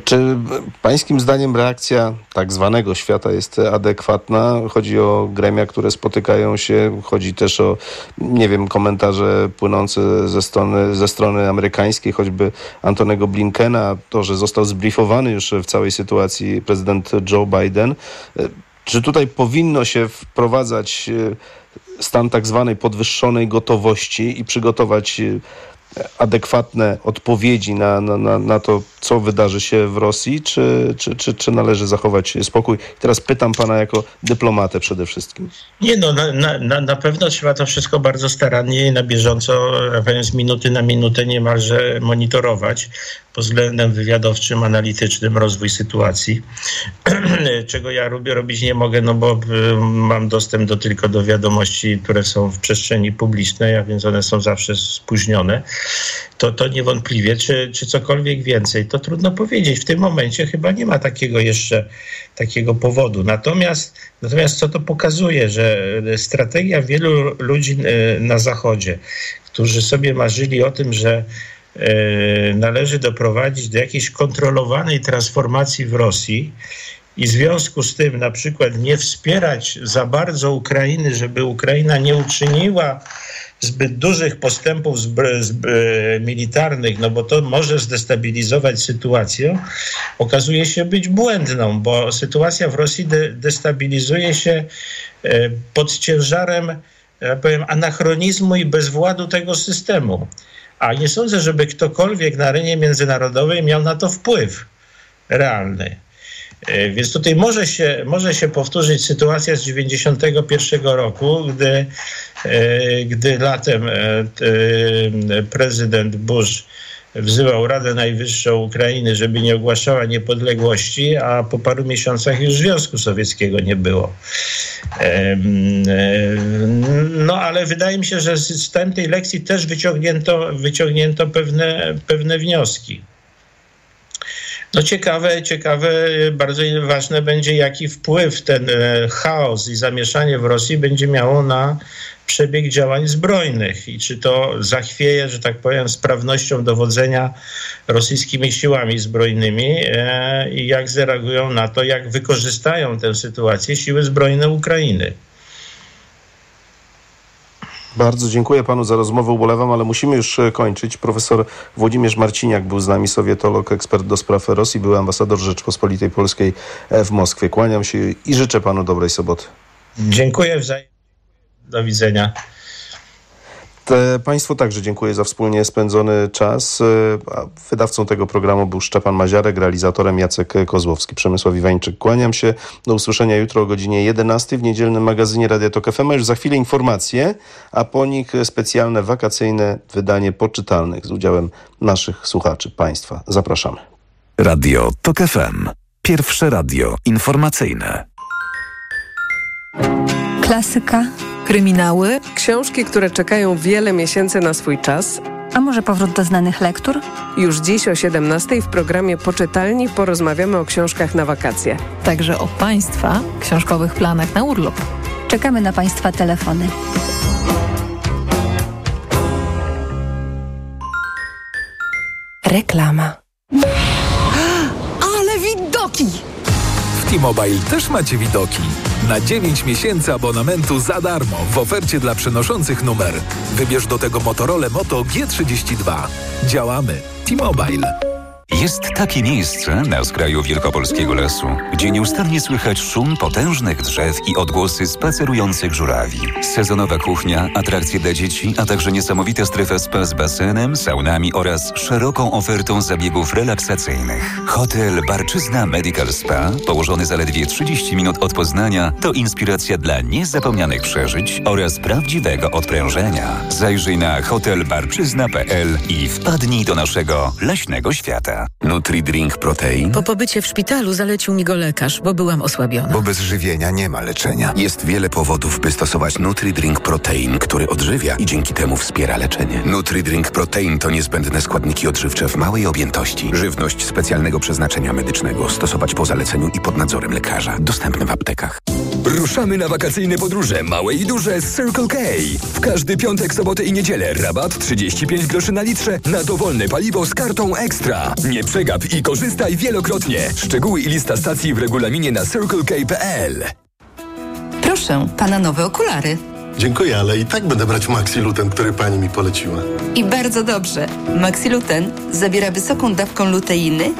Czy pańskim zdaniem reakcja tak zwanego świata jest adekwatna? Chodzi o gremia, które spotykają się, chodzi też o, nie wiem, komentarze płynące ze strony, ze strony amerykańskiej, choćby Antonego Blinkena, to, że został zbriefowany już w całej sytuacji prezydent Joe Biden. Czy tutaj powinno się wprowadzać stan tak zwanej podwyższonej gotowości i przygotować adekwatne odpowiedzi na, na, na, na to, co wydarzy się w Rosji, czy, czy, czy, czy należy zachować spokój? Teraz pytam pana jako dyplomatę przede wszystkim. Nie no, na, na, na pewno trzeba to wszystko bardzo starannie i na bieżąco, z minuty na minutę niemalże monitorować pod względem wywiadowczym, analitycznym rozwój sytuacji, czego ja robić nie mogę, no bo y, mam dostęp do, tylko do wiadomości, które są w przestrzeni publicznej, a więc one są zawsze spóźnione. To, to niewątpliwie, czy, czy cokolwiek więcej, to trudno powiedzieć. W tym momencie chyba nie ma takiego jeszcze takiego powodu. Natomiast, natomiast co to pokazuje, że strategia wielu ludzi y, na Zachodzie, którzy sobie marzyli o tym, że należy doprowadzić do jakiejś kontrolowanej transformacji w Rosji i w związku z tym na przykład nie wspierać za bardzo Ukrainy, żeby Ukraina nie uczyniła zbyt dużych postępów zbr- militarnych, no bo to może zdestabilizować sytuację, okazuje się być błędną, bo sytuacja w Rosji de- destabilizuje się e, pod ciężarem, ja powiem, anachronizmu i bezwładu tego systemu. A nie sądzę, żeby ktokolwiek na arenie międzynarodowej miał na to wpływ realny. Więc tutaj może się, może się powtórzyć sytuacja z 1991 roku, gdy, gdy latem prezydent Bush wzywał Radę Najwyższą Ukrainy, żeby nie ogłaszała niepodległości, a po paru miesiącach już Związku Sowieckiego nie było. No ale wydaje mi się, że z tej lekcji też wyciągnięto, wyciągnięto pewne, pewne wnioski. No ciekawe, ciekawe, bardzo ważne będzie, jaki wpływ ten chaos i zamieszanie w Rosji będzie miało na przebieg działań zbrojnych i czy to zachwieje, że tak powiem, sprawnością dowodzenia rosyjskimi siłami zbrojnymi e, i jak zareagują na to, jak wykorzystają tę sytuację siły zbrojne Ukrainy. Bardzo dziękuję panu za rozmowę, ubolewam, ale musimy już e, kończyć. Profesor Włodzimierz Marciniak był z nami, sowietolog, ekspert do spraw Rosji, był ambasador Rzeczpospolitej Polskiej e, w Moskwie. Kłaniam się i życzę panu dobrej soboty. Dziękuję wzajemnie. Do widzenia. Te, państwu także dziękuję za wspólnie spędzony czas. E, Wydawcą tego programu był Szczepan Maziarek, realizatorem Jacek Kozłowski. Przemysław Iwańczyk, kłaniam się. Do usłyszenia jutro o godzinie 11 w niedzielnym magazynie Radio Tok FM. A Już za chwilę informacje, a po nich specjalne wakacyjne wydanie poczytalnych z udziałem naszych słuchaczy, państwa. Zapraszamy. Radio TOK FM. Pierwsze radio informacyjne. Klasyka, kryminały, książki, które czekają wiele miesięcy na swój czas. A może powrót do znanych lektur? Już dziś o 17 w programie Poczytalni porozmawiamy o książkach na wakacje. Także o Państwa książkowych planach na urlop. Czekamy na Państwa telefony. Reklama. Ale widoki! T-Mobile też macie widoki. Na 9 miesięcy abonamentu za darmo w ofercie dla przenoszących numer. Wybierz do tego Motorola Moto G32. Działamy. T-Mobile. Jest takie miejsce na skraju wielkopolskiego lasu, gdzie nieustannie słychać szum potężnych drzew i odgłosy spacerujących żurawi. Sezonowa kuchnia, atrakcje dla dzieci, a także niesamowita strefa spa z basenem, saunami oraz szeroką ofertą zabiegów relaksacyjnych. Hotel Barczyzna Medical Spa, położony zaledwie 30 minut od Poznania, to inspiracja dla niezapomnianych przeżyć oraz prawdziwego odprężenia. Zajrzyj na hotelbarczyzna.pl i wpadnij do naszego leśnego świata. Nutri-Drink Protein? Po pobycie w szpitalu zalecił mi go lekarz, bo byłam osłabiona. Bo bez żywienia nie ma leczenia. Jest wiele powodów, by stosować Nutri-Drink Protein, który odżywia i dzięki temu wspiera leczenie. Nutri-Drink Protein to niezbędne składniki odżywcze w małej objętości. Żywność specjalnego przeznaczenia medycznego. Stosować po zaleceniu i pod nadzorem lekarza. Dostępny w aptekach. Ruszamy na wakacyjne podróże, małe i duże z Circle K. W każdy piątek, sobotę i niedzielę rabat 35 groszy na litrze na dowolne paliwo z kartą Ekstra. Nie przegap i korzystaj wielokrotnie. Szczegóły i lista stacji w regulaminie na circlek.pl. Proszę, pana nowe okulary. Dziękuję, ale i tak będę brać Maxiluten, który pani mi poleciła. I bardzo dobrze. Maxiluten zawiera wysoką dawką luteiny